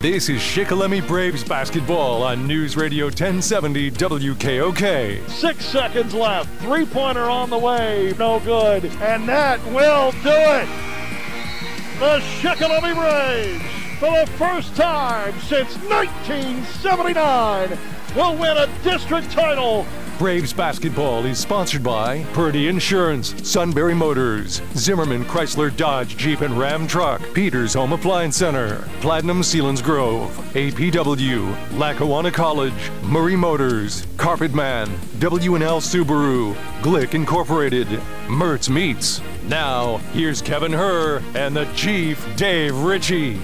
This is Shikellamy Braves basketball on News Radio 1070 WKOK. Six seconds left. Three pointer on the way. No good. And that will do it. The Shikellamy Braves, for the first time since 1979, will win a district title Braves basketball is sponsored by Purdy Insurance, Sunbury Motors, Zimmerman Chrysler Dodge Jeep and Ram Truck, Peters Home Appliance Center, Platinum Selinsgrove, APW, Lackawanna College, Murray Motors, Carpet Man, W&L Subaru, Glick Incorporated, Mertz Meats. Now, here's Kevin Herr and the Chief Dave Ritchie.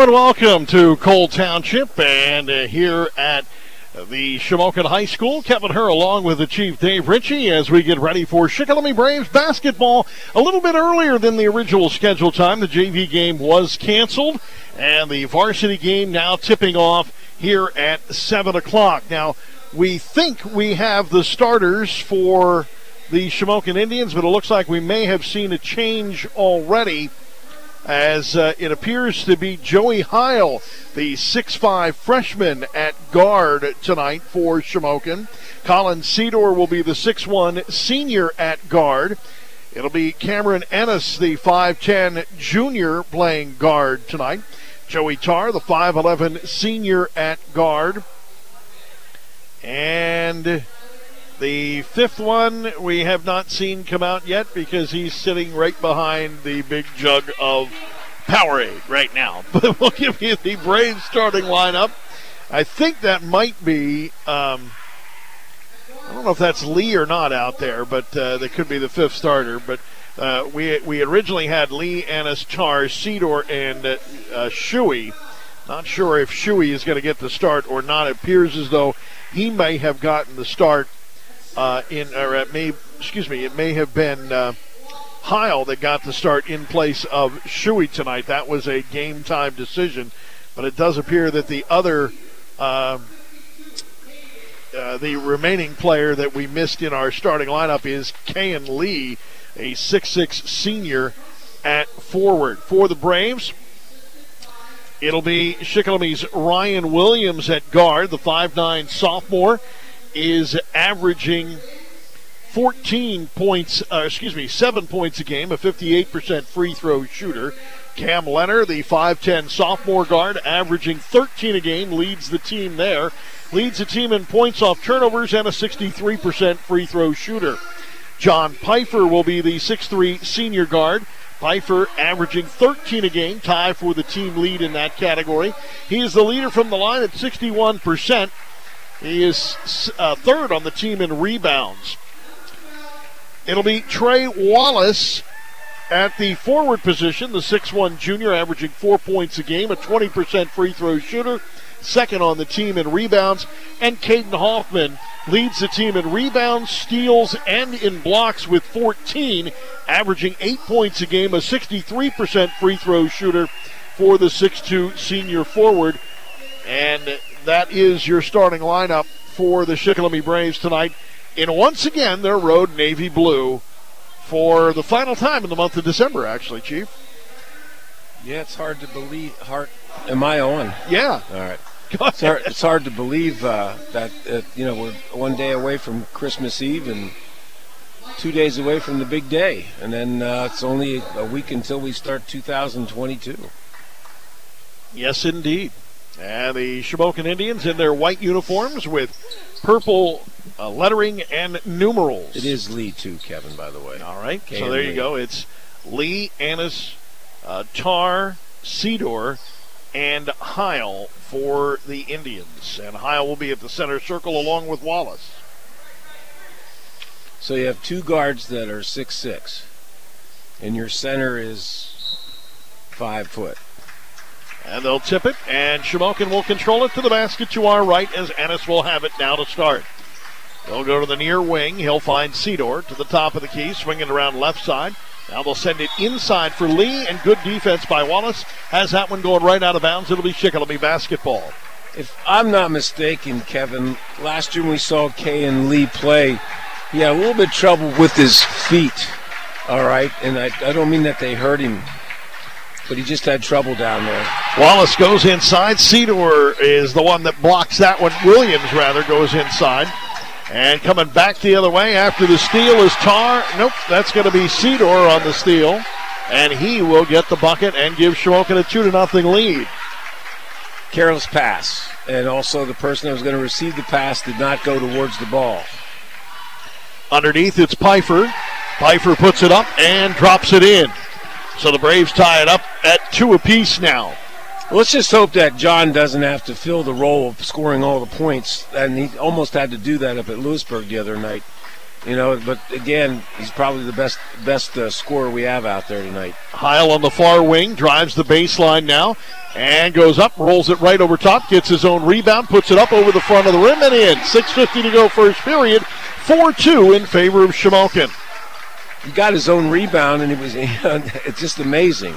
And welcome to Coal Township and uh, here at the Shamokin High School. Kevin Herr along with the Chief Dave Ritchie as we get ready for Shikellamy Braves basketball a little bit earlier than the original schedule time. The JV game was canceled and the varsity game now tipping off here at 7 o'clock. Now, we think we have the starters for the Shamokin Indians, but it looks like we may have seen a change already as uh, it appears to be Joey Heil, the 6'5 freshman at guard tonight for Shamokin. Colin Cedor will be the 6'1 senior at guard. It'll be Cameron Ennis, the 5'10 junior, playing guard tonight. Joey Tarr, the 5'11 senior at guard. And the fifth one we have not seen come out yet because he's sitting right behind the big jug of Powerade right now. But we'll give you the Braves starting lineup. I think that might be. Um, I don't know if that's Lee or not out there, but uh, that could be the fifth starter. But uh, we we originally had Lee, Annis, Char, Cedor, and uh, uh, Shuey. Not sure if Shuey is going to get the start or not. It appears as though he may have gotten the start uh, in, or it may, excuse me, it may have been uh, Heil that got the start in place of Shuey tonight. That was a game time decision, but it does appear that the other, uh, uh, the remaining player that we missed in our starting lineup is Kayan Lee, a six-six senior at forward for the Braves. It'll be Shikellamy's Ryan Williams at guard, the five-nine sophomore is averaging 14 points, uh, excuse me, 7 points a game, a 58% free throw shooter. Cam Leonard, the 5'10 sophomore guard, averaging 13 a game, leads the team there. Leads the team in points off turnovers and a 63% free throw shooter. John Pfeiffer will be the 6'3 senior guard. Pfeiffer averaging 13 a game, tie for the team lead in that category. He is the leader from the line at 61%. He is uh, third on the team in rebounds. It'll be Trey Wallace at the forward position, the 6'1 junior, averaging four points a game, a 20% free throw shooter, second on the team in rebounds. And Caden Hoffman leads the team in rebounds, steals, and in blocks with 14, averaging eight points a game, a 63% free throw shooter for the 6'2 senior forward. And that is your starting lineup for the Shikellamy Braves tonight in once again their road navy blue for the final time in the month of December, actually, Chief. Yeah, it's hard to believe. Hard. Am I on? Yeah. All right. It's hard, it's hard to believe uh, that uh, you know we're one day away from Christmas Eve and two days away from the big day, and then uh, it's only a week until we start 2022. Yes, indeed. And the Shamokin Indians in their white uniforms with purple uh, lettering and numerals. It is Lee too, Kevin. By the way. All right. K so there Lee. you go. It's Lee, Annis, uh, Tar, Sedor, and Heil for the Indians. And Heil will be at the center circle along with Wallace. So you have two guards that are six six, and your center is five foot. And they'll tip it, and Shamokin will control it to the basket to our right as Ennis will have it now to start. They'll go to the near wing. He'll find Sedor to the top of the key, swinging around left side. Now they'll send it inside for Lee, and good defense by Wallace. Has that one going right out of bounds. It'll be Shikellamy basketball. If I'm not mistaken, Kevin, last year we saw Kayan Lee play, he had a little bit of trouble with his feet. All right, and I, I don't mean that they hurt him, but he just had trouble down there. Wallace goes inside. Sedor is the one that blocks that one. Williams, rather, goes inside. And coming back the other way after the steal is Tar. Nope, that's going to be Sedor on the steal. And he will get the bucket and give Shamokin a 2 to nothing lead. Careless pass. And also the person that was going to receive the pass did not go towards the ball. Underneath, it's Pfeiffer. Pfeiffer puts it up and drops it in. So the Braves tie it up at two apiece now. Let's just hope that John doesn't have to fill the role of scoring all the points, and he almost had to do that up at Lewisburg the other night. You know, but again, he's probably the best best uh, scorer we have out there tonight. Heil on the far wing drives the baseline now and goes up, rolls it right over top, gets his own rebound, puts it up over the front of the rim and in. 6:50 to go first period. 4-2 in favor of Shamokin. He got his own rebound, and it was it's just amazing.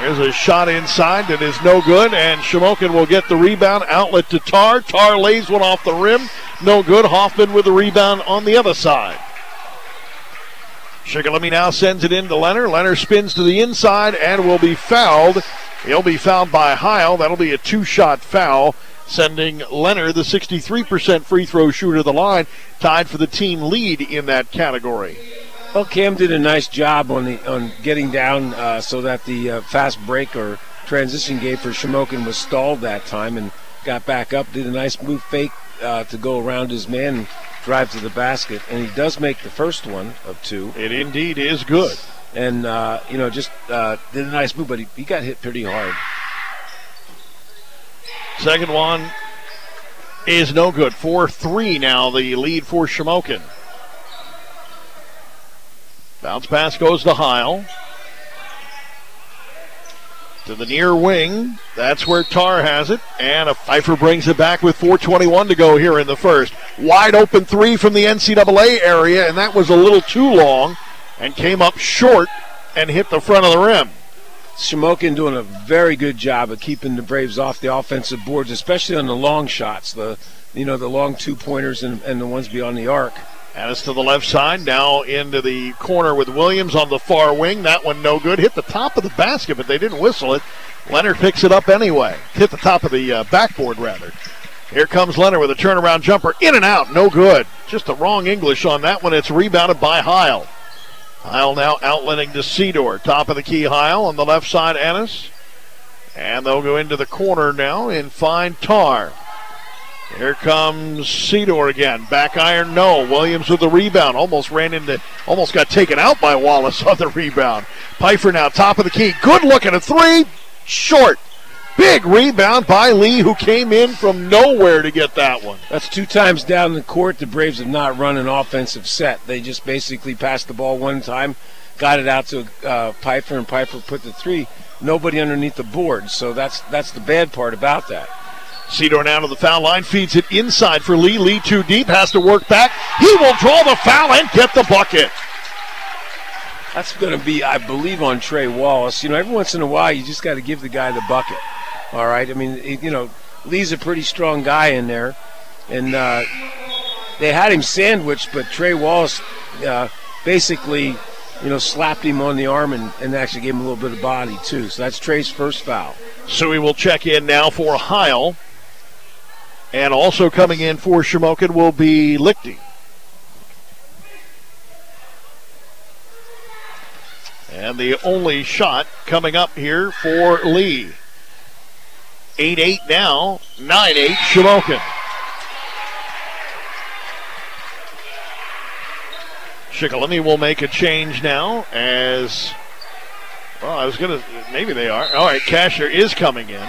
There's a shot inside that is no good, and Shamokin will get the rebound. Outlet to Tar. Tar lays one off the rim. No good. Hoffman with the rebound on the other side. Shikellamy now sends it in to Leonard. Leonard spins to the inside and will be fouled. He'll be fouled by Heil. That'll be a two shot foul, sending Leonard, the 63% free throw shooter, the line, tied for the team lead in that category. Well, Cam did a nice job on the on getting down uh, so that the uh, fast break or transition game for Shamokin was stalled that time and got back up. Did a nice move fake uh, to go around his man and drive to the basket, and he does make the first one of two. It indeed is good. And uh, you know, just uh, did a nice move, but he, he got hit pretty hard. Second one is no good. 4 3 now, the lead for Shamokin. Bounce pass goes to Heil. To the near wing. That's where Tar has it. And a Pfeiffer brings it back with 4.21 to go here in the first. Wide open three from the NCAA area, and that was a little too long and came up short and hit the front of the rim. Shamokin doing a very good job of keeping the Braves off the offensive boards, especially on the long shots, the you know the long two pointers and, and the ones beyond the arc. And it's to the left side, now into the corner with Williams on the far wing. That one no good. Hit the top of the basket, but they didn't whistle it. Leonard picks it up anyway. Hit the top of the uh, backboard, rather. Here comes Leonard with a turnaround jumper. In and out, no good. Just the wrong English on that one. It's rebounded by Heil. Heil now outletting to Sedor. Top of the key, Heil. On the left side, Ennis. And they'll go into the corner now and find Tar. Here comes Sedor again. Back iron, no. Williams with the rebound. Almost ran into, almost got taken out by Wallace on the rebound. Pfeiffer now, top of the key. Good looking a three. Short. Big rebound by Lee, who came in from nowhere to get that one. That's two times down the court. The Braves have not run an offensive set. They just basically passed the ball one time, got it out to uh, Pfeiffer, and Pfeiffer put the three. Nobody underneath the board. So that's that's the bad part about that. Sedor now to the foul line, feeds it inside for Lee. Lee too deep, has to work back. He will draw the foul and get the bucket. That's going to be, I believe, on Trey Wallace. You know, every once in a while, you just got to give the guy the bucket. All right. I mean, you know, Lee's a pretty strong guy in there, and uh, they had him sandwiched, but Trey Wallace uh, basically, you know, slapped him on the arm and, and actually gave him a little bit of body too. So that's Trey's first foul. So we will check in now for Heil. And also coming in for Shamokin will be Lichty. And the only shot coming up here for Lee. 8 8 now, 9 8 Shamokin. Shikellamy will make a change now as Well, I was going to. Maybe they are. All right, Casher is coming in.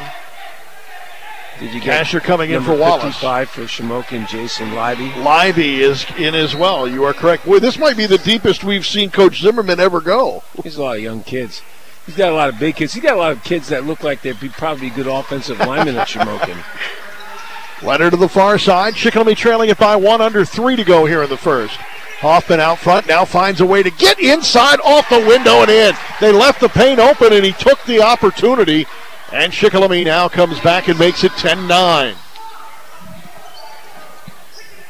Did you Casher coming in for Wallace? 55 for Shamokin, Jason Libby. Libby is in as well. You are correct. Boy, this might be the deepest we've seen Coach Zimmerman ever go. He's a lot of young kids. He's got a lot of big kids. He's got a lot of kids that look like they'd be probably good offensive linemen at Shamokin. Leonard to the far side. Shikellamy trailing it by one, under three to go here in the first. Hoffman out front now finds a way to get inside off the window and in. They left the paint open and he took the opportunity and Shikellamy now comes back and makes it 10 9.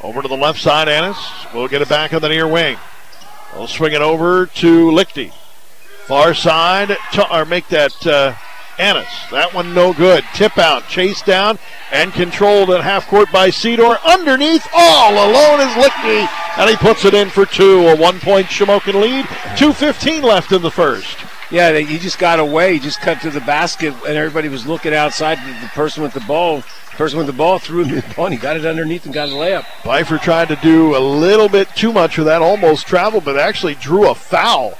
Over to the left side, Annis. We'll get it back on the near wing. We'll swing it over to Lichty. Far side, or make that uh, Annis. That one no good. Tip out, chase down, and controlled at half court by Cedar. Underneath, all alone is Lichty, and he puts it in for two. A one point Shamokin lead. 2.15 left in the first. Yeah, he just got away. He just cut to the basket, and everybody was looking outside. The person with the ball, person with the ball threw him the ball. And he got it underneath and got a layup. Pfeiffer tried to do a little bit too much of that, almost traveled, but actually drew a foul.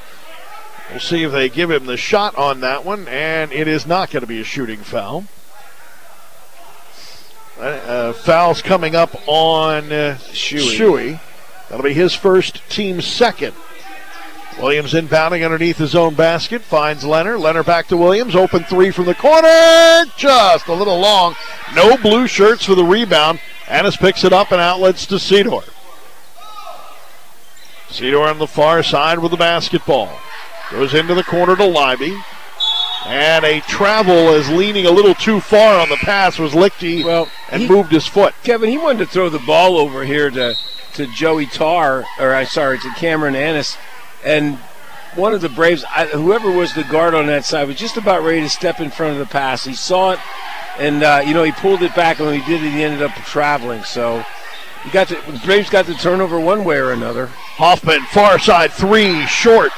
We'll see if they give him the shot on that one, and it is not going to be a shooting foul. Uh, uh, fouls coming up on uh, Shuey. Shuey. That'll be his first, team second. Williams inbounding underneath his own basket. Finds Leonard. Leonard back to Williams. Open three from the corner. Just a little long. No blue shirts for the rebound. Annis picks it up and outlets to Cedar. Cedar on the far side with the basketball. Goes into the corner to Libby. And a travel is leaning a little too far on the pass was Lichty Well, and he- moved his foot. Kevin, he wanted to throw the ball over here to to Joey Tarr, or I sorry, to Cameron Annis, and one of the Braves, I, whoever was the guard on that side, was just about ready to step in front of the pass. He saw it, and uh, you know he pulled it back, and when he did it, he ended up traveling. So he got the Braves got the turnover one way or another. Hoffman, far side three, short.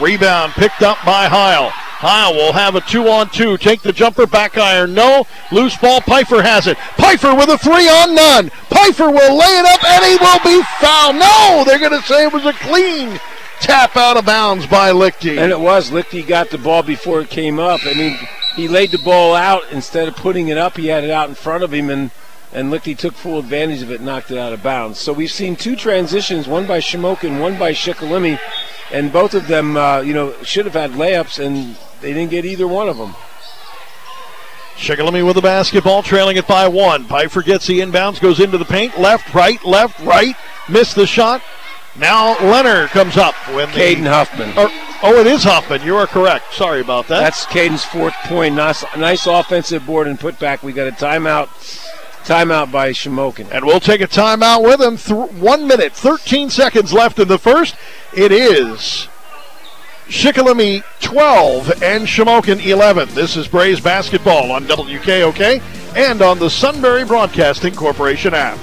Rebound picked up by Heil. Heil will have a two on two. Take the jumper, back iron, no. Loose ball, Pfeiffer has it. Pfeiffer with a three on none. Pfeiffer will lay it up and he will be fouled. No, they're going to say it was a clean tap out of bounds by Lichty. And it was Lichty got the ball before it came up. I mean, he laid the ball out instead of putting it up. He had it out in front of him, and and Lichty took full advantage of it, and knocked it out of bounds. So we've seen two transitions, one by Shamokin, one by Shikellamy, and both of them, uh, you know, should have had layups, and they didn't get either one of them. Shikellamy with the basketball, trailing it by one. Pfeiffer gets the inbounds, goes into the paint, left, right, left, right, missed the shot. Now Leonard comes up when the, Caden Huffman. or- oh, it is Huffman. You are correct. Sorry about that. That's Caden's fourth point. Nice, nice offensive board and putback. We got a timeout. Timeout by Shamokin. And we'll take a timeout with him. Th- one minute, 13 seconds left in the first. It is Shikellamy 12 and Shamokin 11. This is Braves basketball on WKOK and on the Sunbury Broadcasting Corporation app.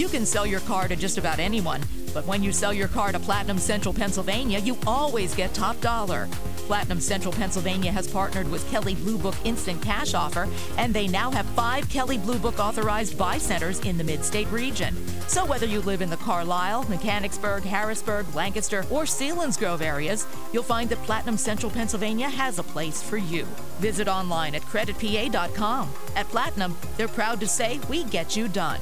You can sell your car to just about anyone, but when you sell your car to Platinum Central Pennsylvania, you always get top dollar. Platinum Central Pennsylvania has partnered with Kelley Blue Book Instant Cash Offer, and they now have five Kelley Blue Book authorized buy centers in the mid state region. So whether you live in the Carlisle, Mechanicsburg, Harrisburg, Lancaster, or Selinsgrove areas, you'll find that Platinum Central Pennsylvania has a place for you. Visit online at creditpa.com. At Platinum, they're proud to say we get you done.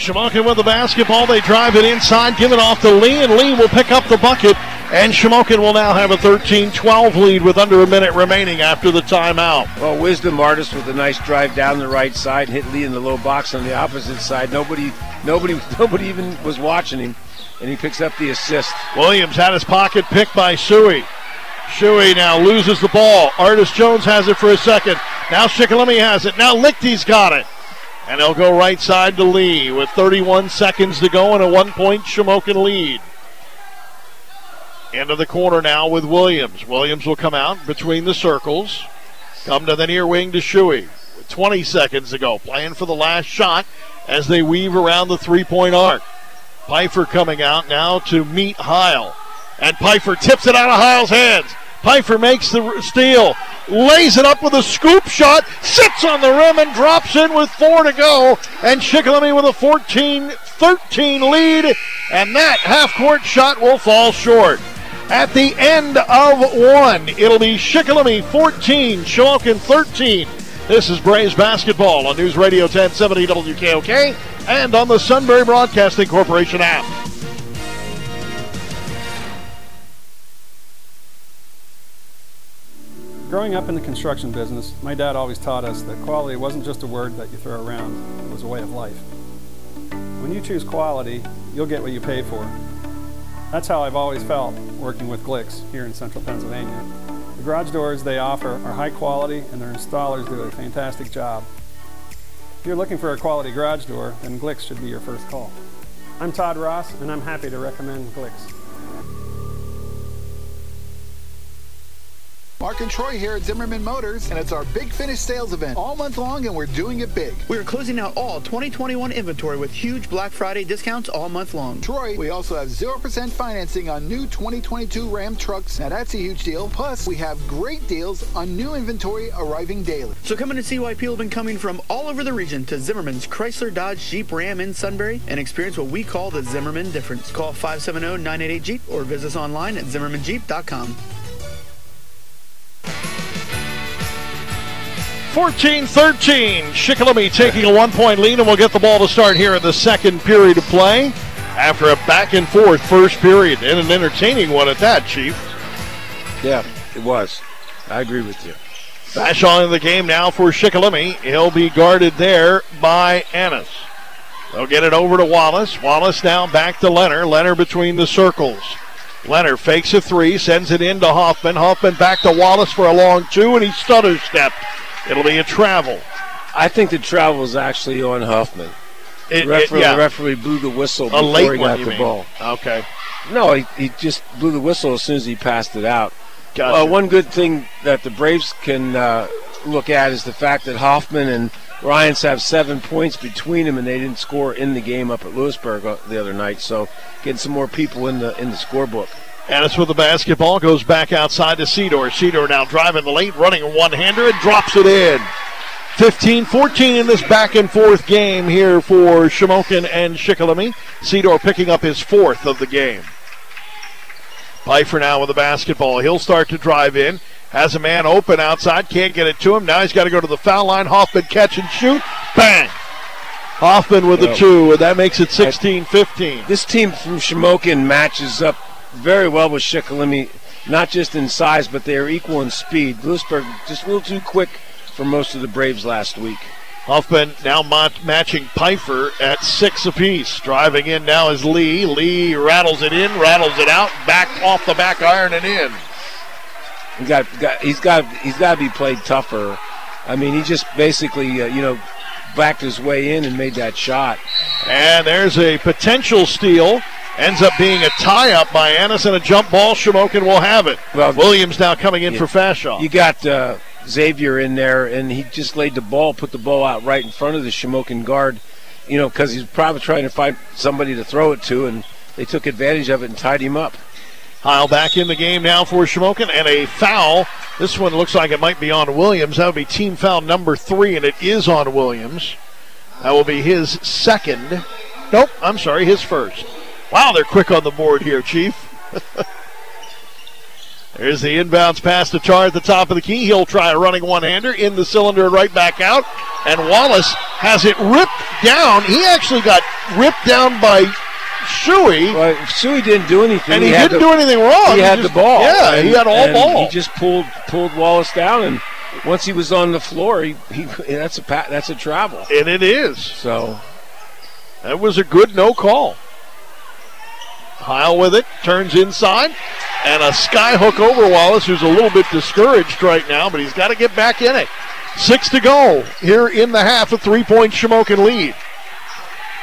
Shamokin with the basketball. They drive it inside, give it off to Lee, and Lee will pick up the bucket. And Shamokin will now have a 13 12 lead with under a minute remaining after the timeout. Well, Wisdom Artist with a nice drive down the right side, hit Lee in the low box on the opposite side. Nobody, nobody, nobody even was watching him, and he picks up the assist. Williams had his pocket picked by Shuey. Shuey now loses the ball. Artis Jones has it for a second. Now Shikellamy has it. Now Lichty's got it. And they'll go right side to Lee with 31 seconds to go and a one point Shamokin lead. Into the corner now with Williams. Williams will come out between the circles. Come to the near wing to Shuey. With 20 seconds to go. Playing for the last shot as they weave around the three point arc. Pfeiffer coming out now to meet Heil. And Pfeiffer tips it out of Heil's hands. Pfeiffer makes the steal, lays it up with a scoop shot, sits on the rim and drops in with four to go. And Shikellamy with a 14 13 lead. And that half court shot will fall short. At the end of one, it'll be Shikellamy 14, Shamokin 13. This is Braves basketball on News Radio 1070 WKOK and on the Sunbury Broadcasting Corporation app. Growing up in the construction business, my dad always taught us that quality wasn't just a word that you throw around, it was a way of life. When you choose quality, you'll get what you pay for. That's how I've always felt working with Glick's here in central Pennsylvania. The garage doors they offer are high quality and their installers do a fantastic job. If you're looking for a quality garage door, then Glick's should be your first call. I'm Todd Ross and I'm happy to recommend Glick's. Mark and Troy here at Zimmerman Motors, and it's our Big Finish sales event all month long, and we're doing it big. We are closing out all 2021 inventory with huge Black Friday discounts all month long. Troy, we also have 0% financing on new 2022 Ram trucks. Now that's a huge deal. Plus, we have great deals on new inventory arriving daily. So come in and see why people have been coming from all over the region to Zimmerman's Chrysler Dodge Jeep Ram in Sunbury and experience what we call the Zimmerman difference. Call 570-988-JEEP or visit us online at zimmermanjeep.com. 14 13. Shikellamy taking a one point lead, and we'll get the ball to start here in the second period of play after a back and forth first period and an entertaining one at that, Chief. Yeah, it was. I agree with you. Bash on in the game now for Shikellamy. He'll be guarded there by Annis. They'll get it over to Wallace. Wallace now back to Leonard. Leonard between the circles. Leonard fakes a three, sends it in to Hoffman. Hoffman back to Wallace for a long two, and he stutter stepped. It'll be a travel. I think the travel is actually on Huffman. It, the, referee, it, yeah. the referee blew the whistle a before he got the mean. ball. Okay. No, he, he just blew the whistle as soon as he passed it out. Gotcha. Uh, one good thing that the Braves can uh, look at is the fact that Hoffman and Ryans have seven points between them, and they didn't score in the game up at Lewisburg uh, the other night. So, getting some more people in the in the scorebook. Annis with the basketball goes back outside to Cedar. Cedar now driving the lane, running a one-hander and drops it in. 15-14 in this back and forth game here for Shamokin and Shikellamy. Cedar picking up his fourth of the game. Pfeiffer now with the basketball. He'll start to drive in. Has a man open outside. Can't get it to him. Now he's got to go to the foul line. Hoffman catch and shoot. Bang! Hoffman with the two, and that makes it 16-15. This team from Shamokin matches up very well with Shikellamy, not just in size, but they are equal in speed. Lewisburg just a little too quick for most of the Braves last week. Huffman now ma- matching Pfeiffer at six apiece. Driving in now is Lee. Lee rattles it in, rattles it out, back off the back iron and in. He got, got he's got he's got to be played tougher. I mean, he just basically uh, you know backed his way in and made that shot. And there's a potential steal. Ends up being a tie up by Annis and a jump ball. Shamokin will have it. Well, Williams now coming in for Fashaw. You got uh, Xavier in there, and he just laid the ball, put the ball out right in front of the Shamokin guard. You know, because he's probably trying to find somebody to throw it to, and they took advantage of it and tied him up. Heil back in the game now for Shamokin and a foul. This one looks like it might be on Williams. That would be team foul number three, and it is on Williams. That will be his second. Nope, I'm sorry, his first. Wow, they're quick on the board here, Chief. There's the inbounds pass to Char at the top of the key. He'll try a running one-hander in the cylinder and right back out. And Wallace has it ripped down. He actually got ripped down by Shuey. Well, Shuey didn't do anything. And he, had didn't the- do anything wrong. He had just- the ball. Yeah, he had all and ball. He just pulled pulled Wallace down, and once he was on the floor, he, he that's a pa- that's a travel. and it is. So That was a good no call. Heil with it, turns inside, and a sky hook over Wallace, who's a little bit discouraged right now, but he's got to get back in it. Six to go here in the half, a three point Shamokin lead.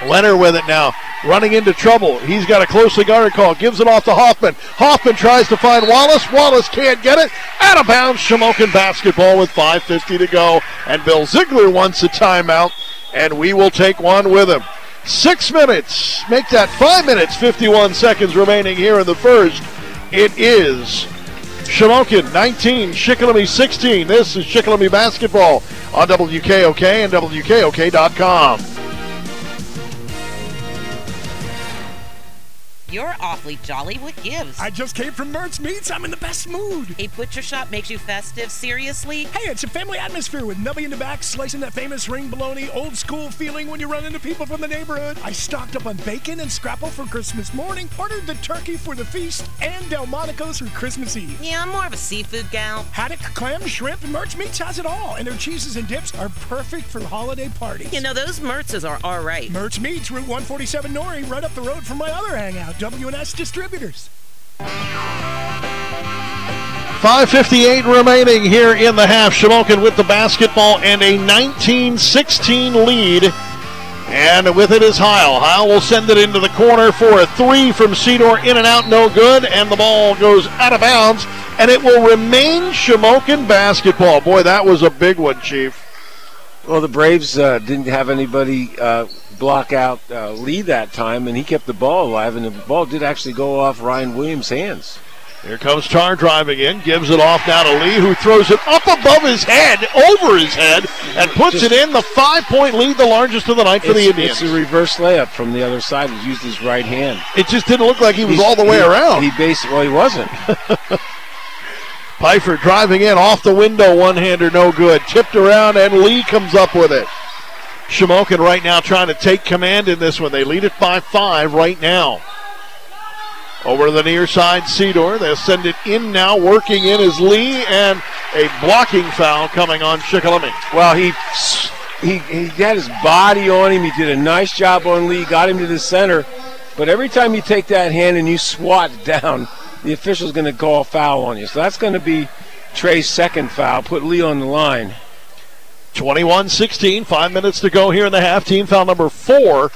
Leonard with it now, running into trouble. He's got a closely guarded call, gives it off to Hoffman. Hoffman tries to find Wallace. Wallace can't get it. Out of bounds, Shamokin basketball with 5.50 to go. And Bill Ziegler wants a timeout, and we will take one with him. Six minutes, make that five minutes, 51 seconds remaining here in the first. It is Shamokin 19, Shikellamy 16. This is Shikellamy basketball on WKOK and WKOK.com. You're awfully jolly. What gives? I just came from Mertz Meats. I'm in the best mood. A butcher shop makes you festive. Seriously? Hey, it's a family atmosphere with Nubby in the back, slicing that famous ring bologna, old school feeling when you run into people from the neighborhood. I stocked up on bacon and scrapple for Christmas morning, ordered the turkey for the feast, and Delmonico's for Christmas Eve. Yeah, I'm more of a seafood gal. Haddock, clam, shrimp, Mertz Meats has it all, and their cheeses and dips are perfect for holiday parties. You know, those Mertzes are all right. Mertz Meats, Route 147 Nori, right up the road from my other hangout. WNS Distributors. 5.58 remaining here in the half. Shamokin with the basketball and a 19-16 lead. And with it is Heil. Heil will send it into the corner for a three from Cedar. In and out, no good. And the ball goes out of bounds. And it will remain Shamokin basketball. Boy, that was a big one, Chief. Well, the Braves uh, didn't have anybody uh, block out uh, Lee that time, and he kept the ball alive, and the ball did actually go off Ryan Williams' hands. Here comes Tar driving in, gives it off now to Lee, who throws it up above his head, over his head, and puts Just- it in. The five-point lead, the largest of the night for the Indians. it's a reverse layup from the other side. He used his right hand. It just didn't look like he was He's- all the way he- around. He basically, well, he wasn't. Pfeiffer driving in off the window, one-hander, no good. Tipped around, and Lee comes up with it. Shamokin right now trying to take command in this one. They lead it by five right now. Over to the near side, Cedar. They'll send it in now. Working in is Lee, and a blocking foul coming on Shikellamy. Well, he, he he had his body on him. He did a nice job on Lee, got him to the center. But every time you take that hand and you swat down, the official's going to call a foul on you. So that's going to be Trey's second foul. Put Lee on the line. 21 16, five minutes to go here in the half. Team foul number four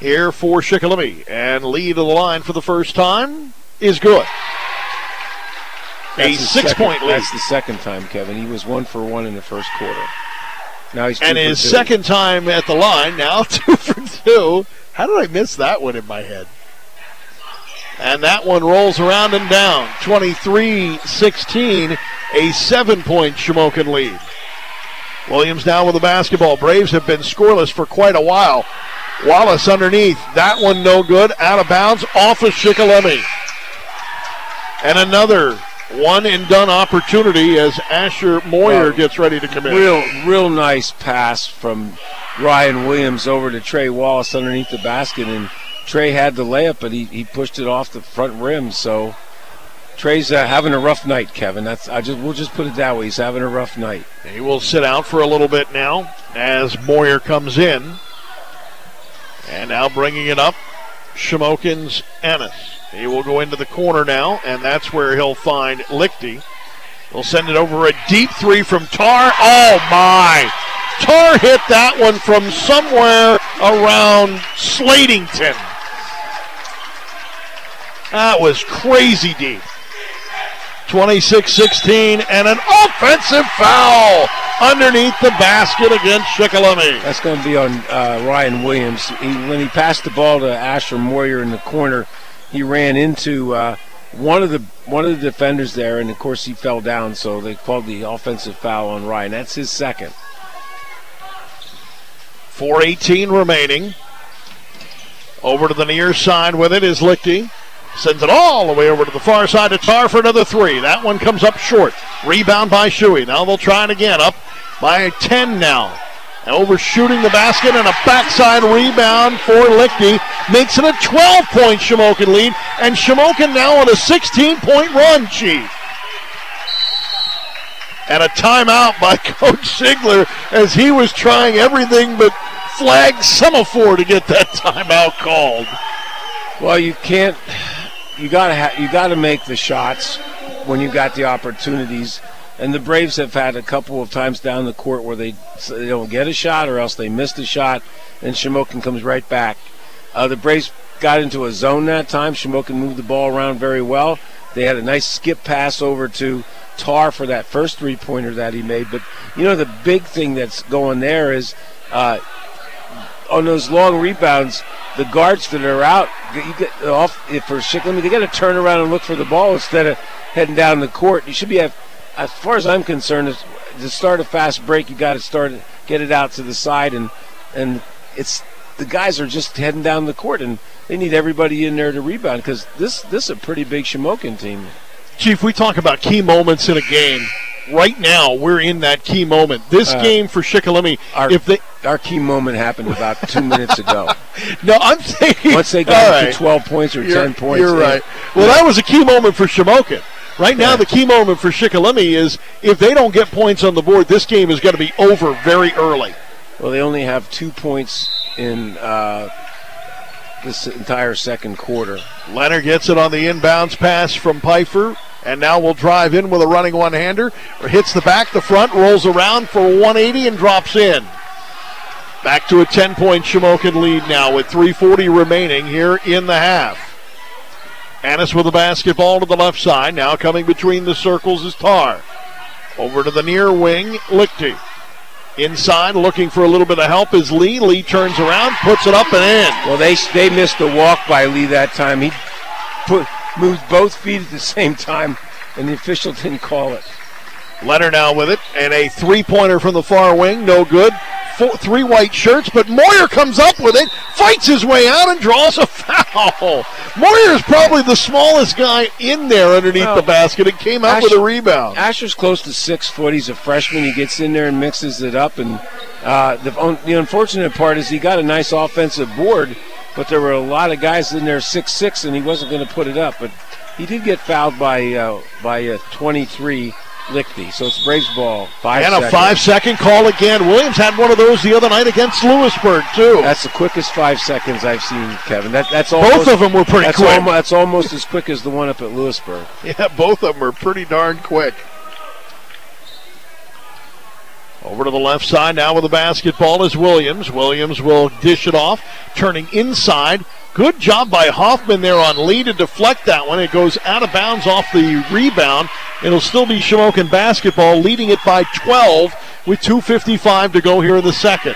here for Shikellamy. And lead of the line for the first time is good. A That's his six second- point lead. That's the second time, Kevin. He was one for one in the first quarter. Now he's And his second time at the line, now two for two. How did I miss that one in my head? And that one rolls around and down. 23 16, a seven point Shamokin lead. Williams now with the basketball. Braves have been scoreless for quite a while. Wallace underneath. That one no good. Out of bounds. Off of Shikellamy. And another one and done opportunity as Asher Moyer Wow. gets ready to come in. Real, real nice pass from Ryan Williams over to Trey Wallace underneath the basket, and Trey had the layup, but he, he pushed it off the front rim. So Trey's uh, having a rough night, Kevin. That's I just we'll just put it that way. He's having a rough night. He will sit out for a little bit now as Moyer comes in. And now bringing it up, Shamokin's Ennis. He will go into the corner now, and that's where he'll find Lichty. He'll send it over a deep three from Tar. Oh my! Tar hit that one from somewhere around Slatington. That was crazy deep. 26 16, and an offensive foul underneath the basket against Shikellamy. That's going to be on uh, Ryan Williams. He, when he passed the ball to Asher Moyer in the corner, he ran into uh, one of the one of the defenders there, and of course he fell down. So they called the offensive foul on Ryan. That's his second. 418 remaining. Over to the near side with it is Lichty. Sends it all the way over to the far side to Tar for another three. That one comes up short. Rebound by Shuey. Now they'll try it again. Up by 10 now. Overshooting the basket and a backside rebound for Lichty. Makes it a 12 point Shamokin lead. And Shamokin now on a 16 point run, Chief. And a timeout by Coach Sigler as he was trying everything but flag semaphore to get that timeout called. Well, you can't. You gotta ha- you gotta make the shots when you got the opportunities. And the Braves have had a couple of times down the court where they they don't get a shot or else they missed a shot, and Shamokin comes right back. Uh, the Braves got into a zone that time. Shamokin moved the ball around very well. They had a nice skip pass over to Tar for that first three pointer that he made. But you know the big thing that's going there is. Uh, on those long rebounds, the guards that are out, you get off for Shikellamy, they got to turn around and look for the ball instead of heading down the court. You should be, as far as I'm concerned, to start a fast break, you got to start get it out to the side, and and it's the guys are just heading down the court, and they need everybody in there to rebound because this this is a pretty big Shamokin team. Chief, we talk about key moments in a game. Right now, we're in that key moment. This Uh, game for Shikellamy, Our, if they our key moment happened about two minutes ago. no, I'm saying Once they got right. to 12 points or You're- 10 points. You're right. Well, that was a key moment for Shamokin. Right now, Yeah. the key moment for Shikellamy is if they don't get points on the board, this game is going to be over very early. Well, they only have two points in uh, this entire second quarter. Leonard gets it on the inbounds pass from Pfeiffer, and now will drive in with a running one-hander. Hits the back, the front, rolls around for a 180 and drops in. Back to a 10-point Shamokin lead now with 3:40 remaining here in the half. Annis with the basketball to the left side. Now coming between the circles is Tar. Over to the near wing, Lichty. Inside, looking for a little bit of help is Lee. Lee turns around, puts it up and in. Well, they they missed the walk by Lee that time. He put moved both feet at the same time, and the official didn't call it. Leonard now with it, and a three-pointer from the far wing, no good. Four, three white shirts, but Moyer comes up with it, fights his way out, and draws a foul. Moyer is probably the smallest guy in there underneath Well, the basket and came out with a rebound. Asher's close to six foot. He's a freshman. He gets in there and mixes it up. And uh, the, the unfortunate part is he got a nice offensive board, but there were a lot of guys in there six six, and he wasn't going to put it up. But he did get fouled by uh, by uh, 23 Lichty. So it's Braves ball. Five and a five-second call again. Williams had one of those the other night against Lewisburg too. That's the quickest five seconds I've seen, Kevin. That, that's almost, Both of them were pretty that's quick. Almost, that's almost as quick as the one up at Lewisburg. Yeah, both of them are pretty darn quick. Over to the left side now with the basketball is Williams. Williams will dish it off, turning inside. Good job by Hoffman there on Lee to deflect that one. It goes out of bounds off the rebound. It'll still be Shamokin basketball, leading it by 12 with 2.55 to go here in the second.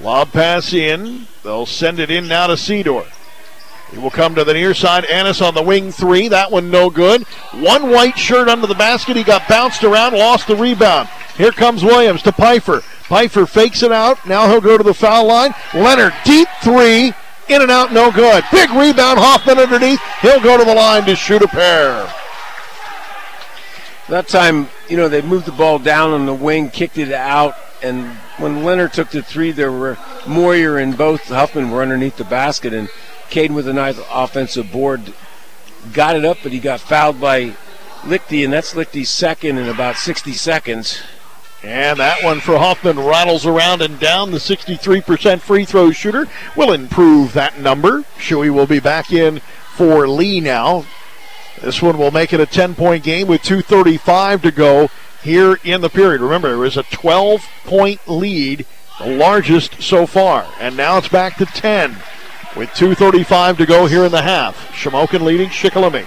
Lob pass in. They'll send it in now to Cedar. He will come to the near side. Annis on the wing three. That one no good. One white shirt under the basket. He got bounced around, lost the rebound. Here comes Williams to Pfeiffer. Pfeiffer fakes it out. Now he'll go to the foul line. Leonard, deep three. In and out, no good. Big rebound. Hoffman underneath. He'll go to the line to shoot a pair. That time, you know, they moved the ball down on the wing, kicked it out, and when Leonard took the three, there were Moyer and both Huffman were underneath the basket, and Caden with a nice offensive board got it up, but he got fouled by Lichty, and that's Lichty's second in about 60 seconds. And that one for Hoffman rattles around and down. The 63% free throw shooter will improve that number. Shuey will be back in for Lee now. This one will make it a 10 point game with 2.35 to go here in the period. Remember, there was a 12 point lead, the largest so far. And now it's back to 10 with 2.35 to go here in the half. Shamokin leading Shikellamy.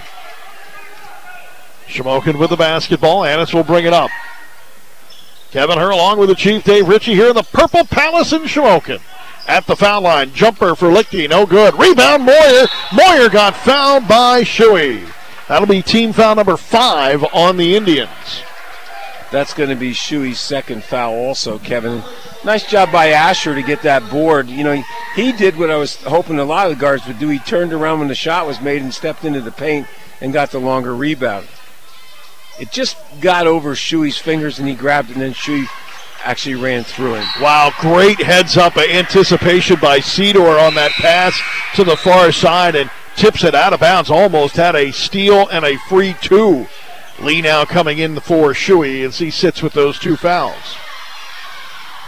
Shamokin with the basketball. Annis will bring it up. Kevin Herr along with the Chief Dave Ritchie here in the Purple Palace in Shamokin. At the foul line, jumper for Lichty, no good. Rebound, Moyer. Moyer got fouled by Shuey. That'll be team foul number five on the Indians. That's going to be Shuey's second foul, also, Kevin. Nice job by Asher to get that board. You know, he, he did what I was hoping a lot of the guards would do. He turned around when the shot was made and stepped into the paint and got the longer rebound. It just got over Shuey's fingers and he grabbed it, and then Shuey actually ran through him. Wow, great heads up anticipation by Cedar on that pass to the far side and tips it out of bounds. Almost had a steal and a free two. Lee now coming in for Shuey as he sits with those two fouls.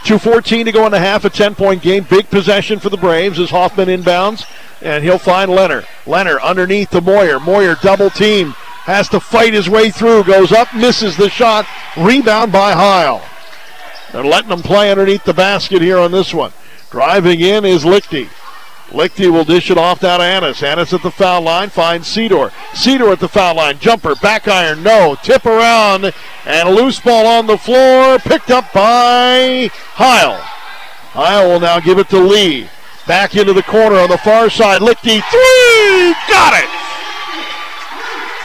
2.14 to go in the half, a 10 point game. Big possession for the Braves as Hoffman inbounds, and he'll find Leonard. Leonard underneath the Moyer. Moyer double team, has to fight his way through, goes up, misses the shot. Rebound by Heil. They're letting him play underneath the basket here on this one. Driving in is Lichty. Lichty will dish it off down to Annis. Annis at the foul line finds Cedar. Cedar at the foul line. Jumper, back iron, no. Tip around, and a loose ball on the floor. Picked up by Heil. Heil will now give it to Lee. Back into the corner on the far side. Lichty, three! Got it!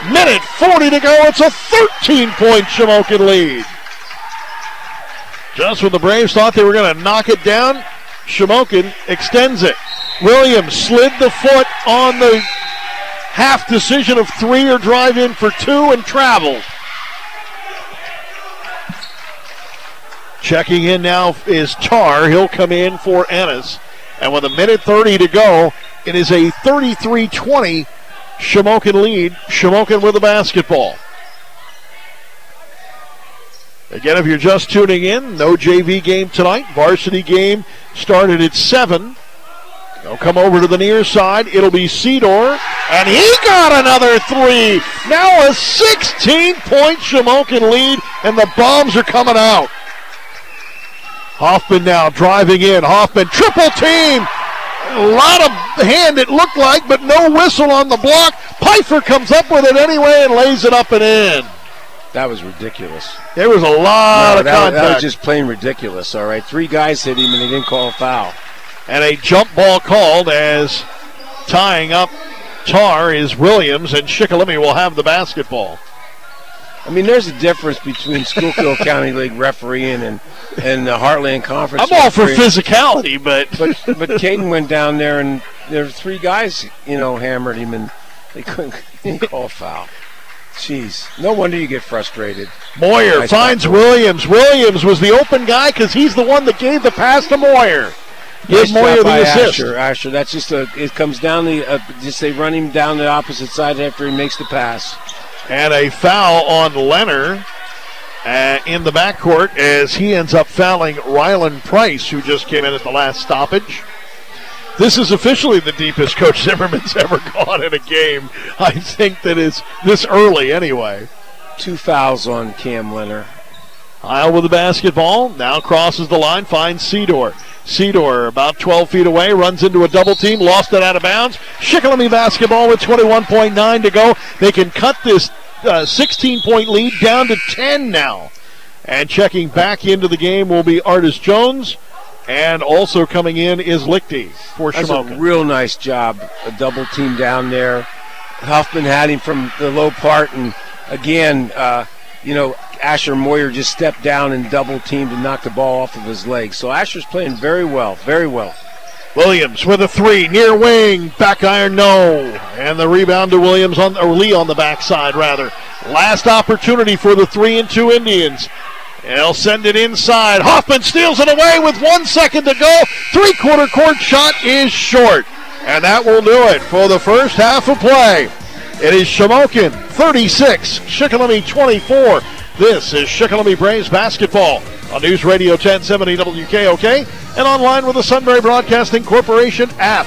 Minute 40 to go. It's a 13 point Shamokin lead. Just when the Braves thought they were going to knock it down, Shamokin extends it. Williams slid the foot on the half decision of three or drive in for two and travels. Checking in now is Tar. He'll come in for Ennis. And with a minute 30 to go, it is a 33 20 Shamokin lead. Shamokin with the basketball. Again, if you're just tuning in, no JV game tonight. Varsity game started at 7. They'll come over to the near side. It'll be Cedor. And he got another three. Now a 16 point Shamokin lead, and the bombs are coming out. Hoffman now driving in. Hoffman triple team. A lot of hand it looked like, but no whistle on the block. Pfeiffer comes up with it anyway and lays it up and in. That was ridiculous. There was a lot No, of that, contact. that was just plain ridiculous. All right, three guys hit him and they didn't call a foul. and a jump ball called as tying up Tar is Williams, and Shikellamy will have the basketball. I mean, there's a difference between Schuylkill County League refereeing and and the Heartland Conference. I'm all for physicality, but But but Caden went down there and there were three guys, you know, hammered him and they couldn't, couldn't call foul. Jeez, no wonder you get frustrated. Moyer Nice finds. Williams. Williams was the open guy because he's the one that gave the pass to Moyer. Give Nice Moyer the assist. Asher. Asher, that's just a. It comes down the. Uh, just they run him down the opposite side after he makes the pass. And a foul on Leonard uh, in the backcourt as he ends up fouling Rylan Price, who just came in at the last stoppage. This is officially the deepest Coach Zimmerman's ever gone in a game. I think that is this early anyway. Two fouls on Cam Leonard. Heil with the basketball. Now crosses the line, finds Cedor. Cedor about 12 feet away, runs into a double team, lost it out of bounds. Shikellamy basketball with 21.9 to go. They can cut this 16 point lead down to 10 now. And checking back into the game will be Artis Jones. And also coming in is Lichty for That's a real nice job. A double team down there. Huffman had him from the low part, and again, uh, you know, Asher Moyer just stepped down and double teamed and knocked the ball off of his leg. So Asher's playing very well, very well. Williams with a three, near wing, back iron, no. And the rebound to Williams on or Lee on the backside rather. Last opportunity for the three and two Indians. They'll send it inside. Hoffman steals it away with one second to go. Three quarter court shot is short. And that will do it for the first half of play. It is Shamokin 36, Shikellamy 24. This is Shikellamy Braves basketball on News Radio 1070 WKOK and online with the Sunbury Broadcasting Corporation app.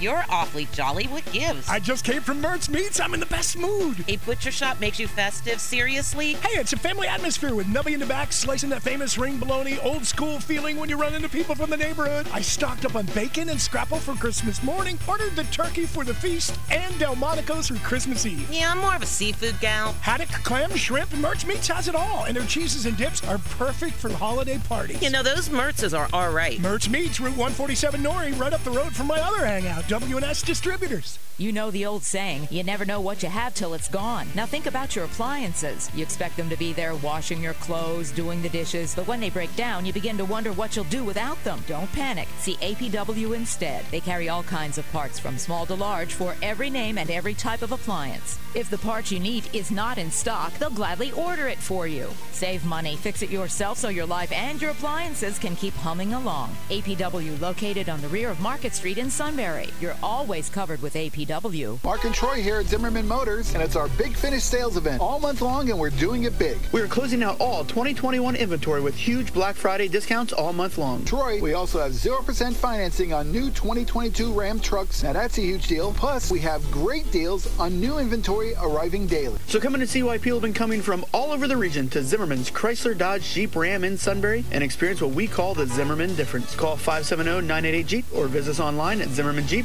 You're awfully jolly. What gives? I just came from Mertz Meats. I'm in the best mood. A butcher shop makes you festive? Seriously? Hey, it's a family atmosphere with Nubby in the back, slicing that famous ring bologna, old school feeling when you run into people from the neighborhood. I stocked up on bacon and scrapple for Christmas morning, ordered the turkey for the feast, and Delmonico's for Christmas Eve. Yeah, I'm more of a seafood gal. Haddock, clam, shrimp, Mertz Meats has it all, and their cheeses and dips are perfect for holiday parties. You know, those Mertzes are all right. Mertz Meats, Route 147 Nori, right up the road from my other hangout, WNS Distributors. You know the old saying, you never know what you have till it's gone. Now think about your appliances. You expect them to be there washing your clothes, doing the dishes, but when they break down, you begin to wonder what you'll do without them. Don't panic. See APW instead. They carry all kinds of parts from small to large for every name and every type of appliance. If the part you need is not in stock, they'll gladly order it for you. Save money, fix it yourself so your life and your appliances can keep humming along. APW located on the rear of Market Street in Sunbury. You're always covered with APW. Mark and Troy here at Zimmerman Motors, and it's our big finish sales event all month long, and we're doing it big. We are closing out all 2021 inventory with huge Black Friday discounts all month long. Troy, we also have 0% financing on new 2022 Ram trucks. Now that's a huge deal. Plus, we have great deals on new inventory arriving daily. So come in and see why people have been coming from all over the region to Zimmerman's Chrysler Dodge Jeep Ram in Sunbury and experience what we call the Zimmerman difference. Call 570-988-JEEP or visit us online at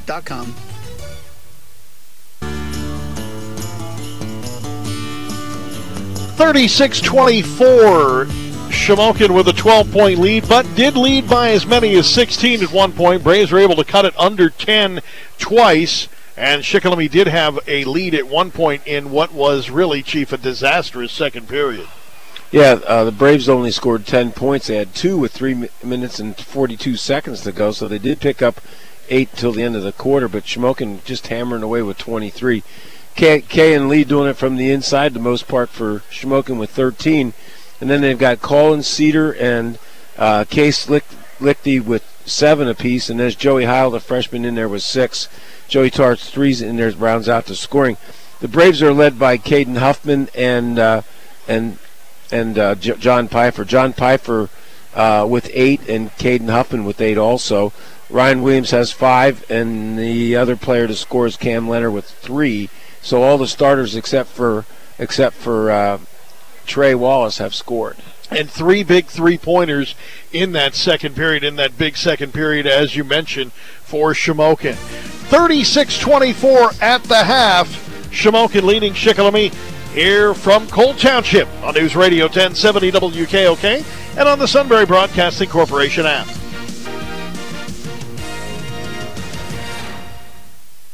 zimmermanjeep.com. 36 24. Shamokin with a 12 point lead, but did lead by as many as 16 at one point. Braves were able to cut it under 10 twice, and Shikellamy did have a lead at one point in what was really, Chief, a disastrous second period. Yeah, uh, the Braves only scored 10 points. They had two with three minutes and 42 seconds to go, so they did pick up eight till the end of the quarter, but Shamokin just hammering away with 23. Kay, Kayan Lee doing it from the inside, the most part for Shamokin with 13. And then they've got Colin Cedar and uh, Kay Lichty with seven apiece. And there's Joey Heil, the freshman, in there with six. Joey Tart's threes in there rounds out the scoring. The Braves are led by Caden Huffman and uh, and and uh, J- John Pfeiffer. John Pfeiffer uh, with eight, and Caden Huffman with eight also. Ryan Williams has five, and the other player to score is Cam Leonard with three. So all the starters except for except for uh, Trey Wallace have scored. And three big three pointers in that second period, in that big second period, as you mentioned, for Shamokin. 36 24 at the half. Shamokin leading Shikellamy here from Coal Township on News Radio 1070 WKOK and on the Sunbury Broadcasting Corporation app.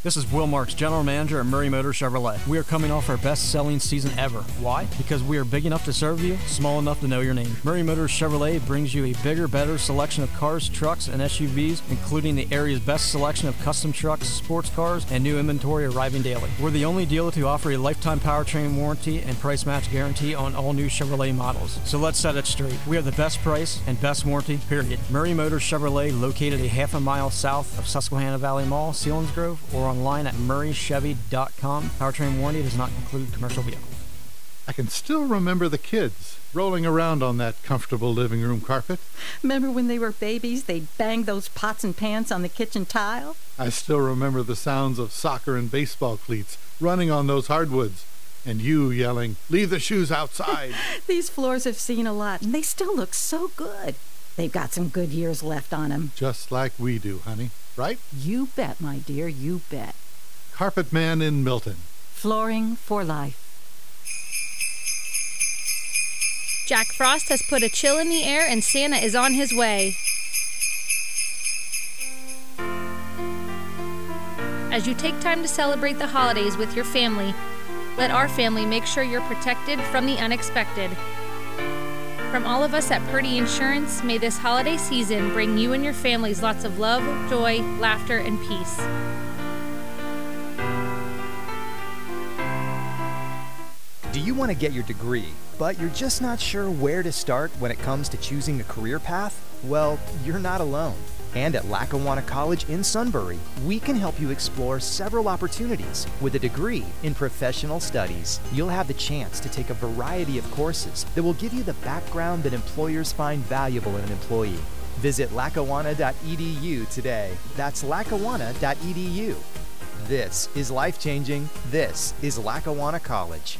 This is Will Marks, General Manager at Murray Motor Chevrolet. We are coming off our best selling season ever. Why? Because we are big enough to serve you, small enough to know your name. Murray Motors Chevrolet brings you a bigger, better selection of cars, trucks, and SUVs, including the area's best selection of custom trucks, sports cars, and new inventory arriving daily. We're the only dealer to offer a lifetime powertrain warranty and price match guarantee on all new Chevrolet models. So let's set it straight. We have the best price and best warranty, period. Murray Motors Chevrolet, located a half a mile south of Susquehanna Valley Mall, Selinsgrove, or online at murraychevy.com. Powertrain warranty does not include commercial vehicles. I can still remember the kids rolling around on that comfortable living room carpet. Remember when they were babies, they'd bang those pots and pans on the kitchen tile? I still remember the sounds of soccer and baseball cleats running on those hardwoods. And you yelling, Leave the shoes outside. These floors have seen a lot, and they still look so good. They've got some good years left on them. Just like we do, honey. Right? You bet, my dear, you bet. Carpet Man in Milton. Flooring for life. Jack Frost has put a chill in the air and Santa is on his way. As you take time to celebrate the holidays with your family, let our family make sure you're protected from the unexpected. From all of us at Purdy Insurance, may this holiday season bring you and your families lots of love, joy, laughter, and peace. Do you want to get your degree, but you're just not sure where to start when it comes to choosing a career path? Well, you're not alone. And at Lackawanna College in Sunbury, we can help you explore several opportunities. With a degree in professional studies, you'll have the chance to take a variety of courses that will give you the background that employers find valuable in an employee. Visit lackawanna.edu today. That's lackawanna.edu. This is life changing. This is Lackawanna College.